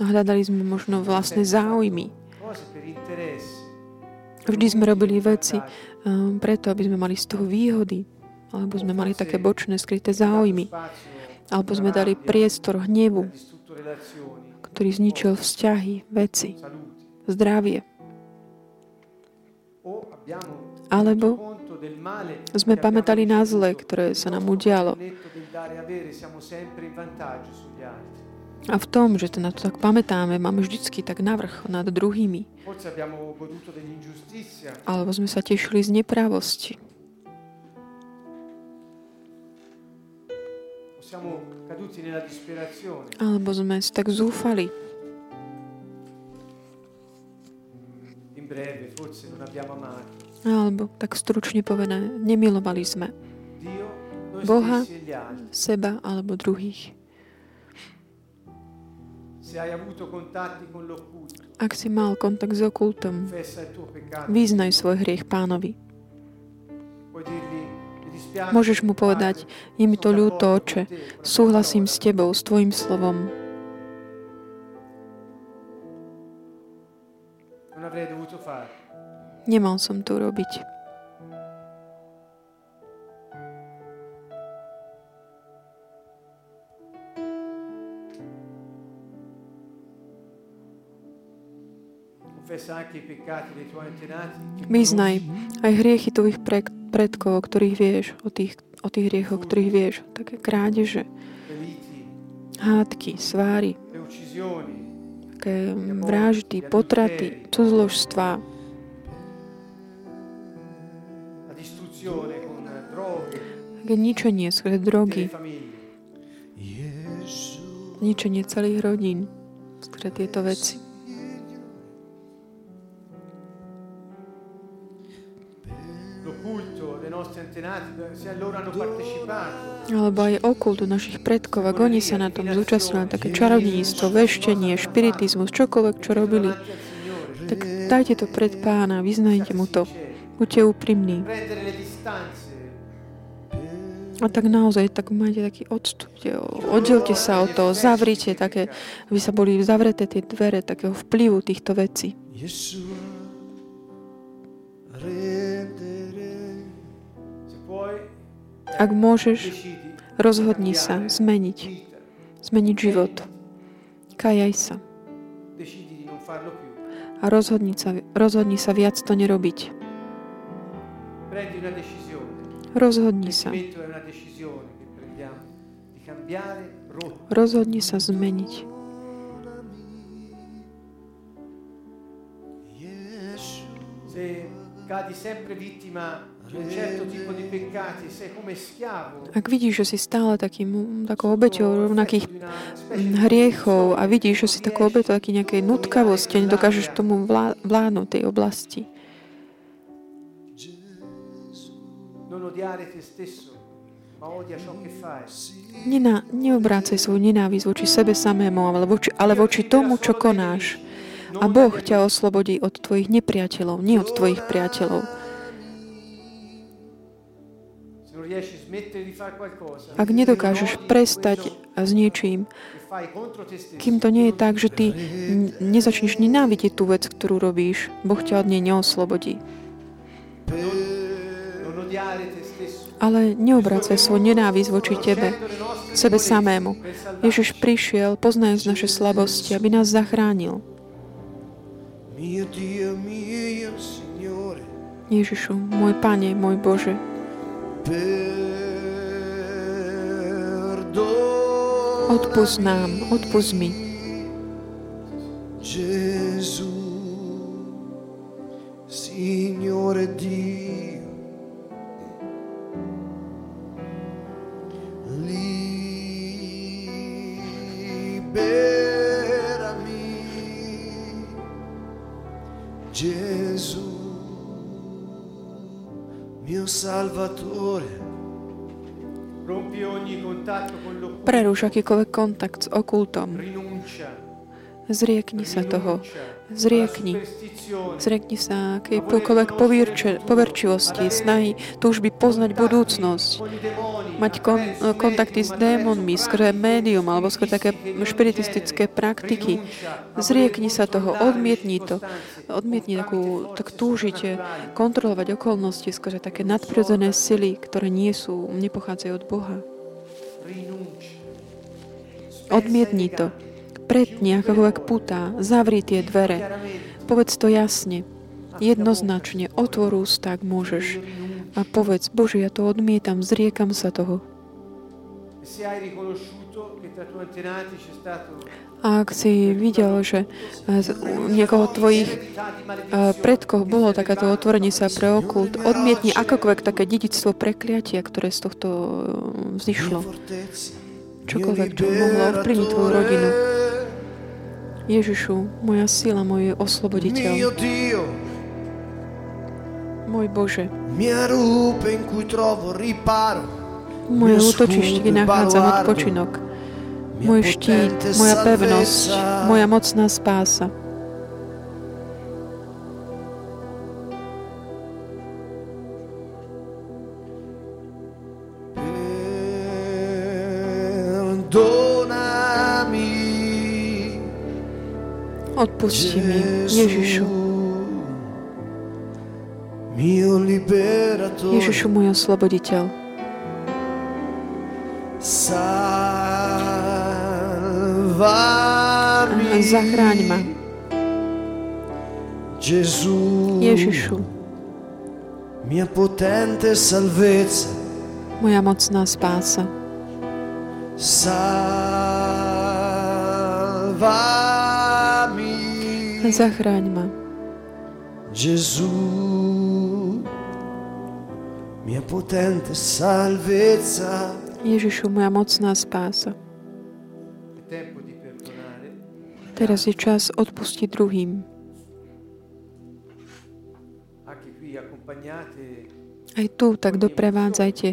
hľadali sme možno vlastné záujmy. Vždy sme robili veci um, preto, aby sme mali z toho výhody. Alebo sme mali také bočné, skryté záujmy. Alebo sme dali priestor hnevu, ktorý zničil vzťahy, veci, zdravie. Alebo sme pamätali na zle, ktoré sa nám udialo. A v tom, že to na to tak pamätáme, máme vždycky tak navrch nad druhými. Alebo sme sa tešili z neprávosti. Alebo sme tak zúfali. Amato Alebo tak stručne povedané, nemilovali sme Boha. e seba alebo druhých. Ak si mal kontakt s okultom, vyznaj svoj hriech pánovi. Môžeš mu povedať, je mi to ľúto, oče, súhlasím s tebou, s tvojim slovom. Nemal som to robiť. Vyznaj aj hriechy tvojich pre- predkov, o ktorých vieš, o tých, o tých hriechoch, o ktorých vieš. Také krádeže, hádky, sváry, také vraždy, potraty, cudzložstva, také ničenie skrze drogy, ničenie celých rodín skrze tieto veci. Alebo aj okult našich predkov, ak oni sa na tom zúčastnili, také čarodníctvo, veštenie, špiritizmus, čokoľvek, čo robili, tak dajte to pred pána, vyznajte mu to. Buďte úprimní. A tak naozaj, tak majte taký odstup, oddielte sa od toho, zavrite také, aby sa boli zavreté tie dvere takého vplyvu týchto vecí. Ak môžeš, rozhodni sa zmeniť, zmeniť život. Kajaj sa a rozhodni sa, rozhodni sa viac to nerobiť. Rozhodni sa. Rozhodni sa zmeniť. Se cadi sempre vittima Ak vidíš, že si stále takým, takou obeťou rovnakých mm, hriechov a vidíš, že si takou obeťou taký nejakej nutkavosti a nedokážeš tomu vlá- vládnuť tej oblasti. Nená, neobrácaj svoju nenávisť voči sebe samému, ale voči, ale voči tomu, čo konáš. A Boh ťa oslobodí od tvojich nepriateľov, nie od tvojich priateľov. Ak nedokážeš prestať s niečím, kým to nie je tak, že ty nezačneš nenávidieť tú vec, ktorú robíš, Boh ťa od nej neoslobodí. ale neobracaj svoj nenávisť voči Tebe, sebe samému. Ježiš prišiel, poznajúc naše slabosti, aby nás zachránil. Ježišu, môj Pane, môj Bože. Odpust nám, odpust mi. Dio, liberami, mio Salvatore. Rompi ogni contatto con l'occulto. Preruš akýkoľvek kontakt s okultom. Rinuncia. Zriekni sa toho. Zriekni. Zriekni sa povierče, poverčivosti, snahy, túžby poznať budúcnosť. Mať kon, kontakty s démonmi, skrze médium alebo skrze také špiritistické praktiky. Zriekni sa toho, odmietni to. Odmietni takú, tak túžiť kontrolovať okolnosti skrze také nadprirodzené sily, ktoré nie sú, nepochádzajú od Boha. Odmietni to. Pretni akokoľvek putá. Zavri tie dvere. Povedz to jasne. Jednoznačne. Otvor ústa, ak môžeš. A povedz, Bože, ja to odmietam, zriekam sa toho. Ak si videl, že eh, u niekoho tvojich eh, predkov bolo takéto otvorenie sa pre okult, odmietni akokoľvek také dedictvo prekliatia, ktoré z tohto eh, vzýšlo. Čokoľvek, čo mohlo ovplyvniť tvoju rodinu. Ježišu, moja sila, môj osloboditeľ, môj Bože, mia rupe in cui trovo riparo, moje útočište, kde nachádzam odpočinok, môj štít, moja pevnosť, moja mocná spása. Odpusti mi, Ježišu, Ježišu, môj osloboditeľ. Zachráň ma, Ježišu, mia potente salvezza, moja mocná spása. Zachráň ma, Gesù, mia potente salvezza. Ježišu, moja mocná spása. Teraz je čas odpustiť druhým. Aj tu tak doprevádzajte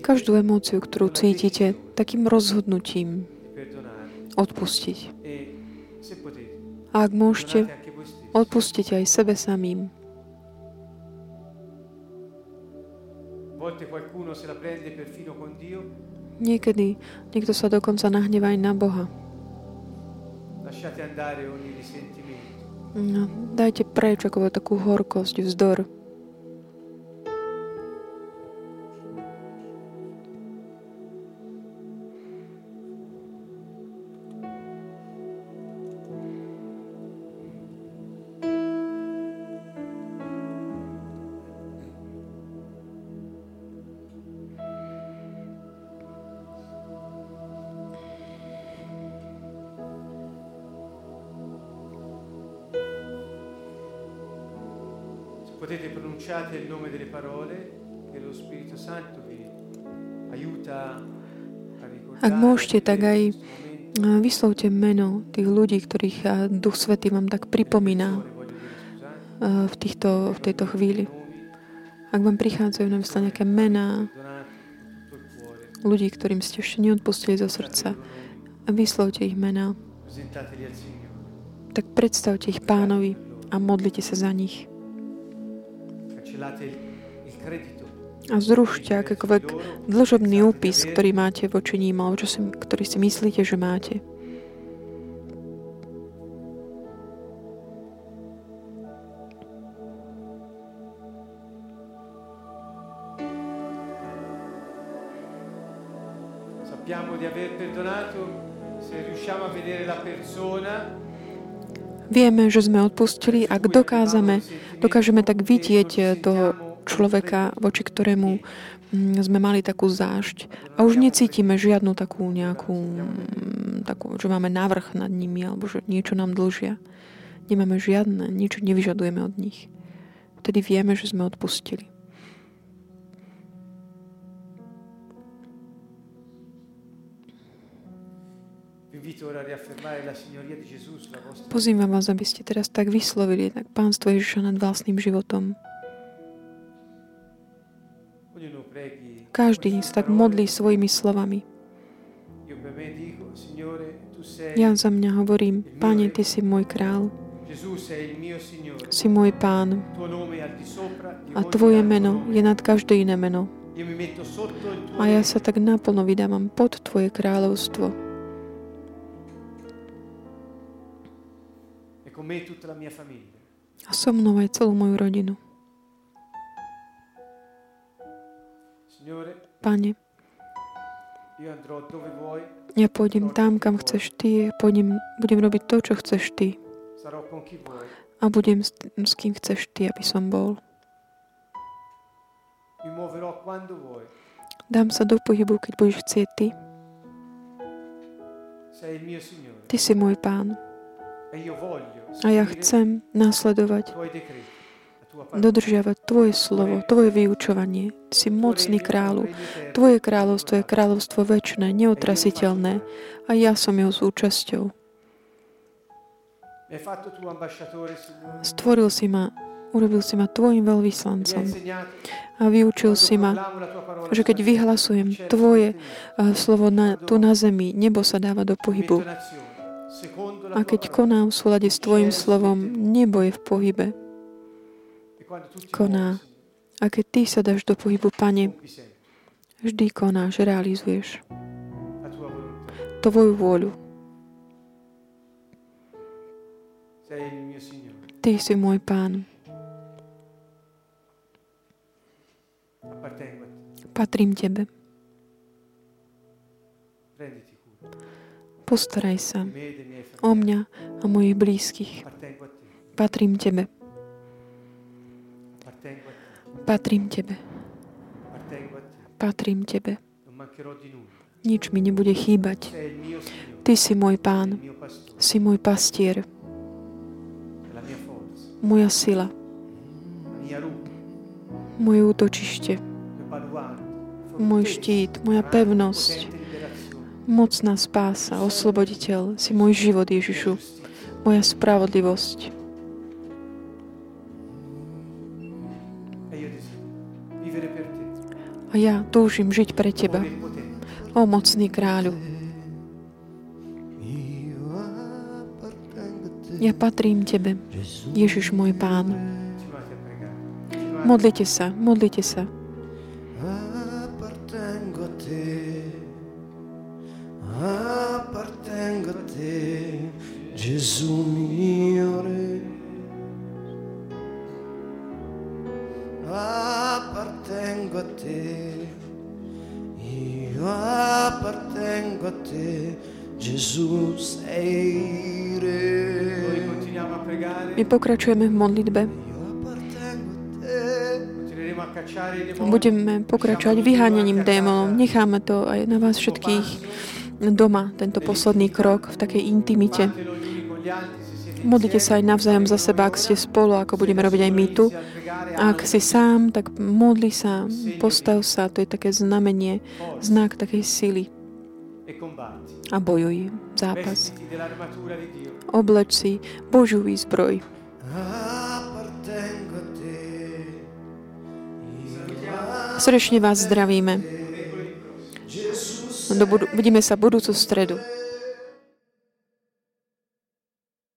každú emóciu, ktorú cítite, takým rozhodnutím odpustiť. A ak môžete, odpustite aj sebe samým. Niekedy niekto sa dokonca nahnevá aj na Boha. No, dajte preč ako takú horkosť, vzdor. Potete pronunciate il nome delle parole che lo Spirito Santo vi aiuta a ricordare. Ak môžete, tak aj a, vyslovte meno tých ľudí, ktorých a, Duch Svetý vám tak pripomína a, v, týchto, v tejto chvíli. Ak vám prichádzajú na mysle nejaké mená ľudí, ktorým ste ešte neodpustili zo srdca, a vyslovte ich mená, tak predstavte ich pánovi a modlite sa za nich. A zrušte akýkoľvek dlžobný úpis, ktorý máte voči ním, alebo čo si, ktorý si myslíte, že máte. Vieme, že sme odpustili, ak dokážeme, dokážeme tak vidieť toho človeka, voči ktorému mm, sme mali takú zášť a už necítime žiadnu takú nejakú, mm, takú, že máme návrh nad nimi alebo že niečo nám dlžia. Nemáme žiadne, niečo nevyžadujeme od nich. Vtedy vieme, že sme odpustili. Pozývam vás, aby ste teraz tak vyslovili tak pánstvo Ježiša nad vlastným životom. Každý sa tak modlí svojimi slovami. Ja za mňa hovorím, Pane, Ty si môj král. Si môj pán. A Tvoje meno je nad každé iné meno. A ja sa tak naplno vydávam pod Tvoje kráľovstvo. A so mnou aj celú moju rodinu. Pane, ja pôjdem tam, kam chceš Ty, pôjdem, budem robiť to, čo chceš Ty. A budem s, s kým chceš Ty, aby som bol. Dám sa do pohybu, keď budeš chcieť Ty. Ty si môj pán. A ja chcem následovať dodržiavať Tvoje slovo, Tvoje vyučovanie. Ty si mocný kráľu. Tvoje kráľovstvo je kráľovstvo väčšie, neotrasiteľné a ja som jeho súčasťou. Stvoril si ma, urobil si ma Tvojim veľvyslancom a vyučil si ma, že keď vyhlasujem Tvoje eh, slovo na, tu na zemi, nebo sa dáva do pohybu. A keď konám v súlade s Tvojim slovom, nebo je v pohybe koná. A keď Ty sa dáš do pohybu, Pane, vždy konáš, realizuješ Tvoju vôľu. Ty si môj Pán. Patrím Tebe. Postaraj sa o mňa a mojich blízkych. Patrím Tebe. Patrím Tebe. Patrím Tebe. Nič mi nebude chýbať. Ty si môj pán. Si môj pastier. Moja sila. Moje útočište. Môj štít, moja pevnosť. Mocná spása, osloboditeľ. Si môj život, Ježišu. Moja spravodlivosť. A ja túžim žiť pre Teba. O mocný kráľu. Ja patrím Tebe, Ježiš môj Pán. Modlite sa, modlite sa. Gesù mio Re. appartengo a te, io appartengo a te, Gesù sei re. My pokračujeme v modlitbe. Budeme pokračovať vyháňaním démonov. Necháme to aj na vás všetkých doma, tento posledný krok v takej intimite. Modlite sa aj navzájom za seba, ak ste spolu, ako budeme robiť aj my tu. Ak si sám, tak modli sa, postav sa, to je také znamenie, znak takej sily. A bojuj zápas. Obleč si Božiu výzbroj. Srdečne vás zdravíme. Do budu- vidíme sa budúcu stredu.